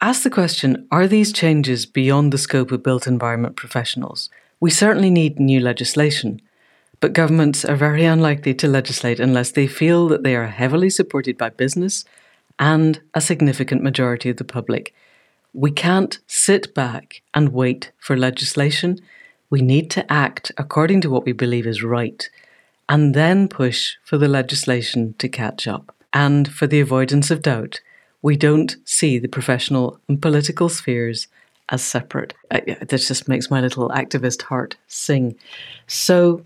ask the question Are these changes beyond the scope of built environment professionals? We certainly need new legislation, but governments are very unlikely to legislate unless they feel that they are heavily supported by business and a significant majority of the public. We can't sit back and wait for legislation. We need to act according to what we believe is right and then push for the legislation to catch up. And for the avoidance of doubt, we don't see the professional and political spheres as separate. This just makes my little activist heart sing. So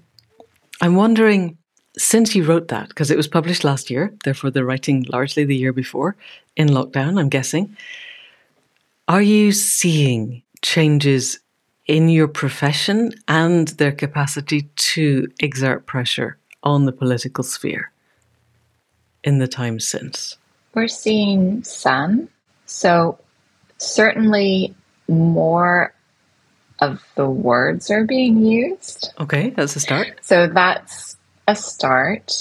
I'm wondering, since you wrote that, because it was published last year, therefore the writing largely the year before in lockdown, I'm guessing, are you seeing changes in your profession and their capacity to exert pressure on the political sphere in the time since? We're seeing some. So, certainly more of the words are being used. Okay, that's a start. So, that's a start.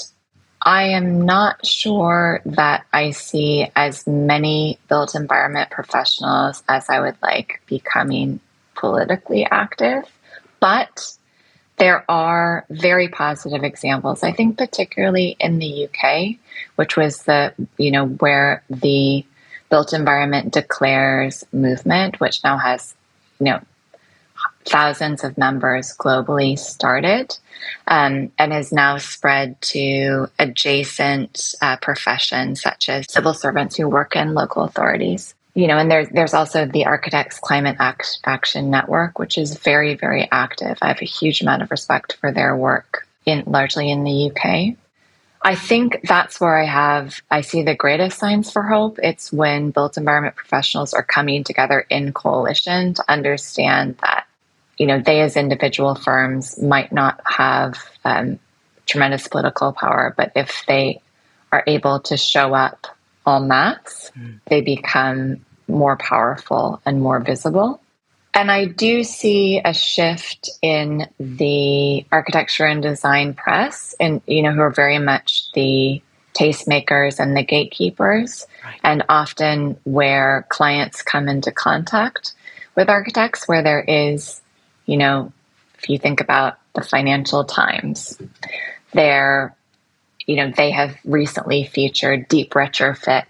I am not sure that I see as many built environment professionals as I would like becoming politically active, but there are very positive examples. I think particularly in the UK, which was the, you know, where the built environment declares movement, which now has, you know, thousands of members globally started um, and has now spread to adjacent uh, professions such as civil servants who work in local authorities. You know, and there's there's also the Architects Climate Act- Action Network, which is very very active. I have a huge amount of respect for their work in largely in the UK. I think that's where I have I see the greatest signs for hope. It's when built environment professionals are coming together in coalition to understand that you know, they as individual firms might not have um, tremendous political power, but if they are able to show up en masse, mm. they become more powerful and more visible. And I do see a shift in the architecture and design press, and you know, who are very much the tastemakers and the gatekeepers, right. and often where clients come into contact with architects, where there is you know, if you think about the Financial Times, they're, you know, they have recently featured deep retrofit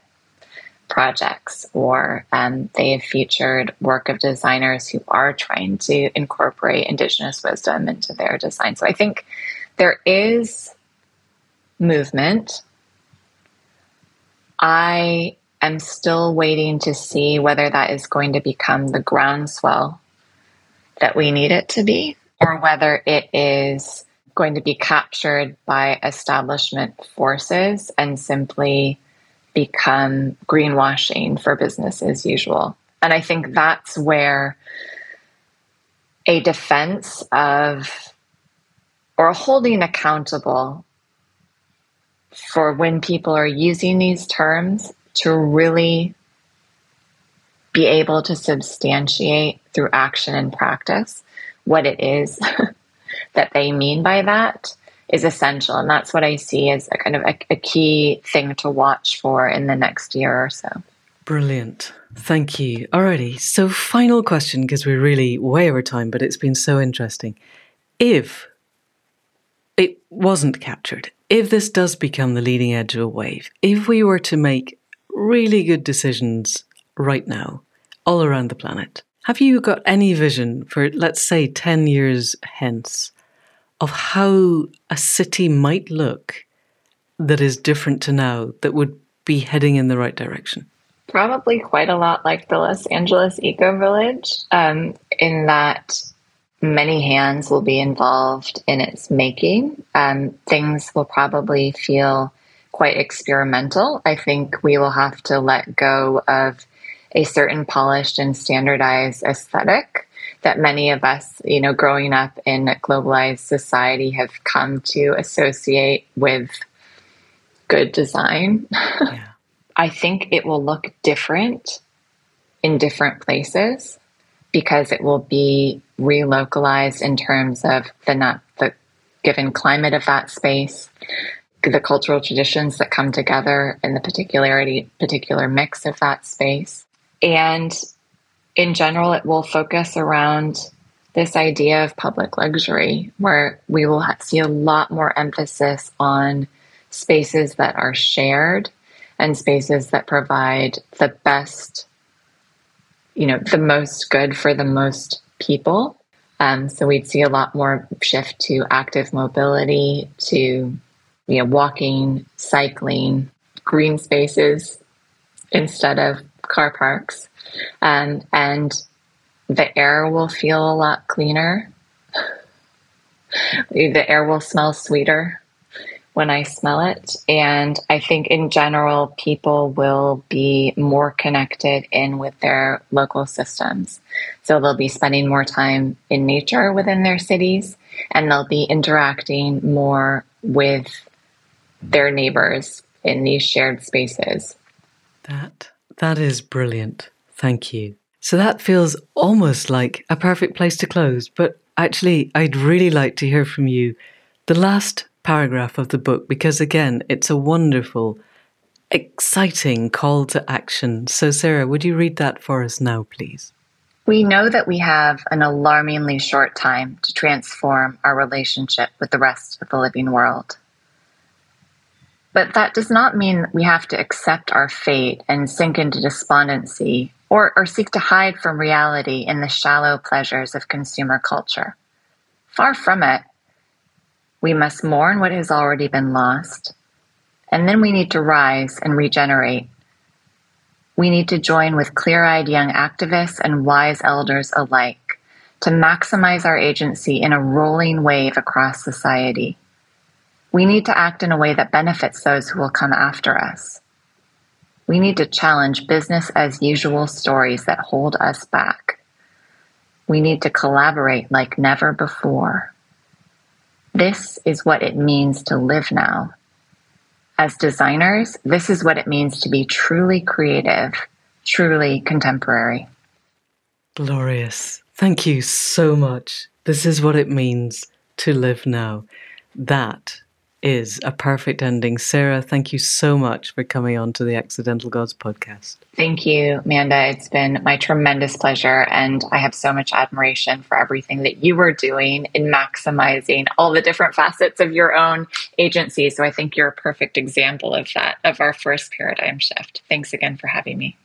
projects, or um, they have featured work of designers who are trying to incorporate Indigenous wisdom into their design. So I think there is movement. I am still waiting to see whether that is going to become the groundswell that we need it to be, or whether it is going to be captured by establishment forces and simply become greenwashing for business as usual. And I think that's where a defense of or holding accountable for when people are using these terms to really be able to substantiate through action and practice what it is that they mean by that is essential. And that's what I see as a kind of a, a key thing to watch for in the next year or so. Brilliant. Thank you. Alrighty. So, final question because we're really way over time, but it's been so interesting. If it wasn't captured, if this does become the leading edge of a wave, if we were to make really good decisions right now, all around the planet. Have you got any vision for, let's say, 10 years hence of how a city might look that is different to now that would be heading in the right direction? Probably quite a lot like the Los Angeles Eco Village, um, in that many hands will be involved in its making. Um, things will probably feel quite experimental. I think we will have to let go of a certain polished and standardized aesthetic that many of us, you know, growing up in a globalized society have come to associate with good design. Yeah. I think it will look different in different places because it will be relocalized in terms of the not the given climate of that space, the cultural traditions that come together and the particularity particular mix of that space. And in general, it will focus around this idea of public luxury, where we will see a lot more emphasis on spaces that are shared and spaces that provide the best, you know, the most good for the most people. Um, so we'd see a lot more shift to active mobility, to you know, walking, cycling, green spaces instead of car parks, um, and the air will feel a lot cleaner. the air will smell sweeter when I smell it. And I think in general, people will be more connected in with their local systems. So they'll be spending more time in nature within their cities and they'll be interacting more with their neighbors in these shared spaces. That that is brilliant. Thank you. So that feels almost like a perfect place to close, but actually I'd really like to hear from you the last paragraph of the book because again, it's a wonderful exciting call to action. So Sarah, would you read that for us now, please? We know that we have an alarmingly short time to transform our relationship with the rest of the living world. But that does not mean we have to accept our fate and sink into despondency or, or seek to hide from reality in the shallow pleasures of consumer culture. Far from it. We must mourn what has already been lost, and then we need to rise and regenerate we need to join with clear eyed young activists and wise elders alike to maximize our agency in a rolling wave across society. We need to act in a way that benefits those who will come after us. We need to challenge business as usual stories that hold us back. We need to collaborate like never before. This is what it means to live now as designers, this is what it means to be truly creative, truly contemporary. Glorious. Thank you so much. This is what it means to live now. That is a perfect ending. Sarah, thank you so much for coming on to the Accidental Gods podcast. Thank you, Amanda. It's been my tremendous pleasure. And I have so much admiration for everything that you are doing in maximizing all the different facets of your own agency. So I think you're a perfect example of that, of our first paradigm shift. Thanks again for having me.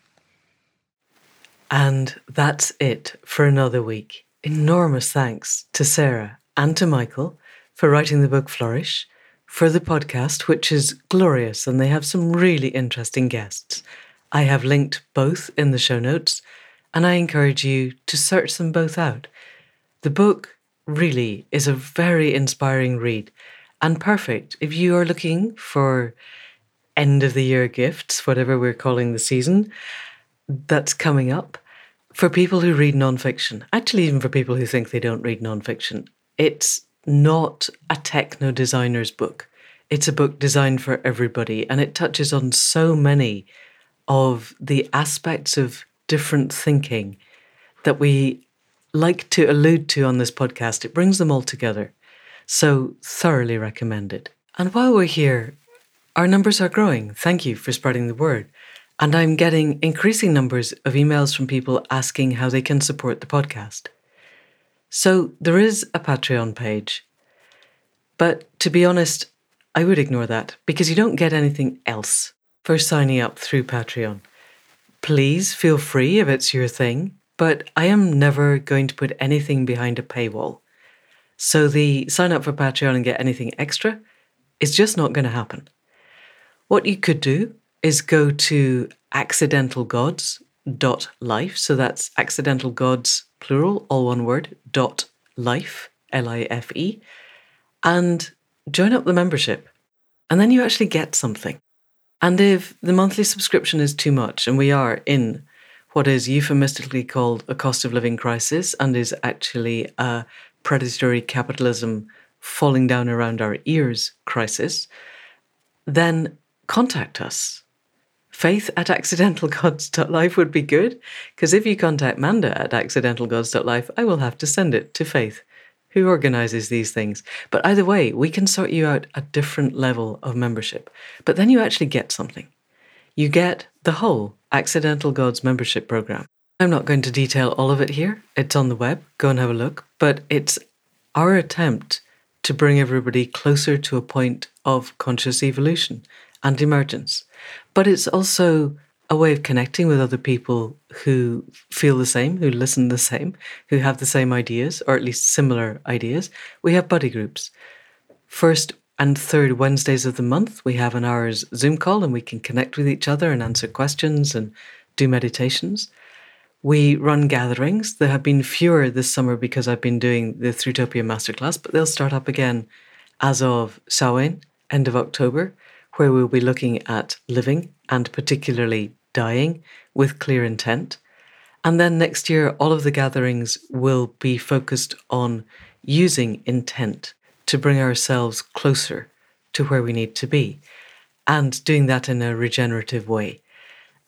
And that's it for another week. Enormous thanks to Sarah and to Michael for writing the book Flourish for the podcast, which is glorious and they have some really interesting guests. I have linked both in the show notes and I encourage you to search them both out. The book really is a very inspiring read and perfect if you are looking for end of the year gifts, whatever we're calling the season that's coming up. For people who read nonfiction, actually, even for people who think they don't read nonfiction, it's not a techno designer's book. It's a book designed for everybody, and it touches on so many of the aspects of different thinking that we like to allude to on this podcast. It brings them all together. So, thoroughly recommended. And while we're here, our numbers are growing. Thank you for spreading the word. And I'm getting increasing numbers of emails from people asking how they can support the podcast. So there is a Patreon page. But to be honest, I would ignore that because you don't get anything else for signing up through Patreon. Please feel free if it's your thing, but I am never going to put anything behind a paywall. So the sign up for Patreon and get anything extra is just not going to happen. What you could do is go to accidentalgods.life. So that's accidental gods plural, all one word, dot life, L I F E, and join up the membership. And then you actually get something. And if the monthly subscription is too much, and we are in what is euphemistically called a cost of living crisis and is actually a predatory capitalism falling down around our ears crisis, then contact us faith at accidentalgods.life would be good, because if you contact Manda at accidentalgods.life, I will have to send it to Faith, who organizes these things. But either way, we can sort you out a different level of membership. But then you actually get something. You get the whole Accidental Gods membership program. I'm not going to detail all of it here. It's on the web. Go and have a look. But it's our attempt to bring everybody closer to a point of conscious evolution and emergence. But it's also a way of connecting with other people who feel the same, who listen the same, who have the same ideas, or at least similar ideas. We have buddy groups. First and third Wednesdays of the month, we have an hour's Zoom call and we can connect with each other and answer questions and do meditations. We run gatherings. There have been fewer this summer because I've been doing the Thrutopia Masterclass, but they'll start up again as of Samhain, end of October, where we'll be looking at living and particularly dying with clear intent. And then next year, all of the gatherings will be focused on using intent to bring ourselves closer to where we need to be and doing that in a regenerative way.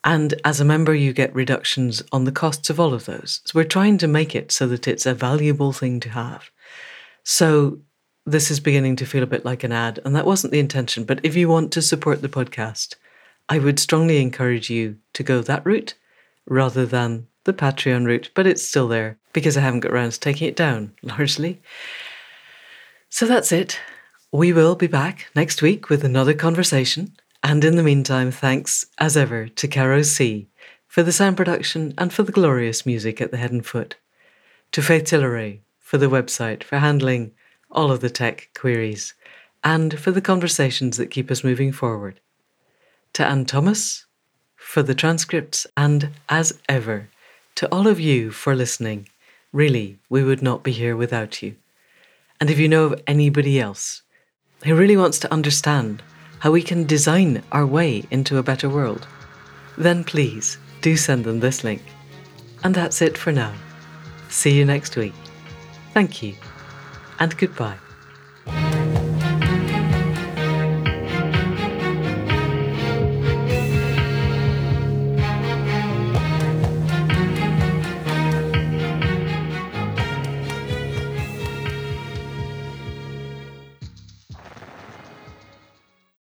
And as a member, you get reductions on the costs of all of those. So we're trying to make it so that it's a valuable thing to have. So this is beginning to feel a bit like an ad, and that wasn't the intention. But if you want to support the podcast, I would strongly encourage you to go that route rather than the Patreon route, but it's still there because I haven't got around to taking it down, largely. So that's it. We will be back next week with another conversation. And in the meantime, thanks as ever to Caro C for the sound production and for the glorious music at the head and foot. To Faith Tilleray for the website, for handling all of the tech queries, and for the conversations that keep us moving forward. To Anne Thomas for the transcripts, and as ever, to all of you for listening. Really, we would not be here without you. And if you know of anybody else who really wants to understand how we can design our way into a better world, then please do send them this link. And that's it for now. See you next week. Thank you, and goodbye.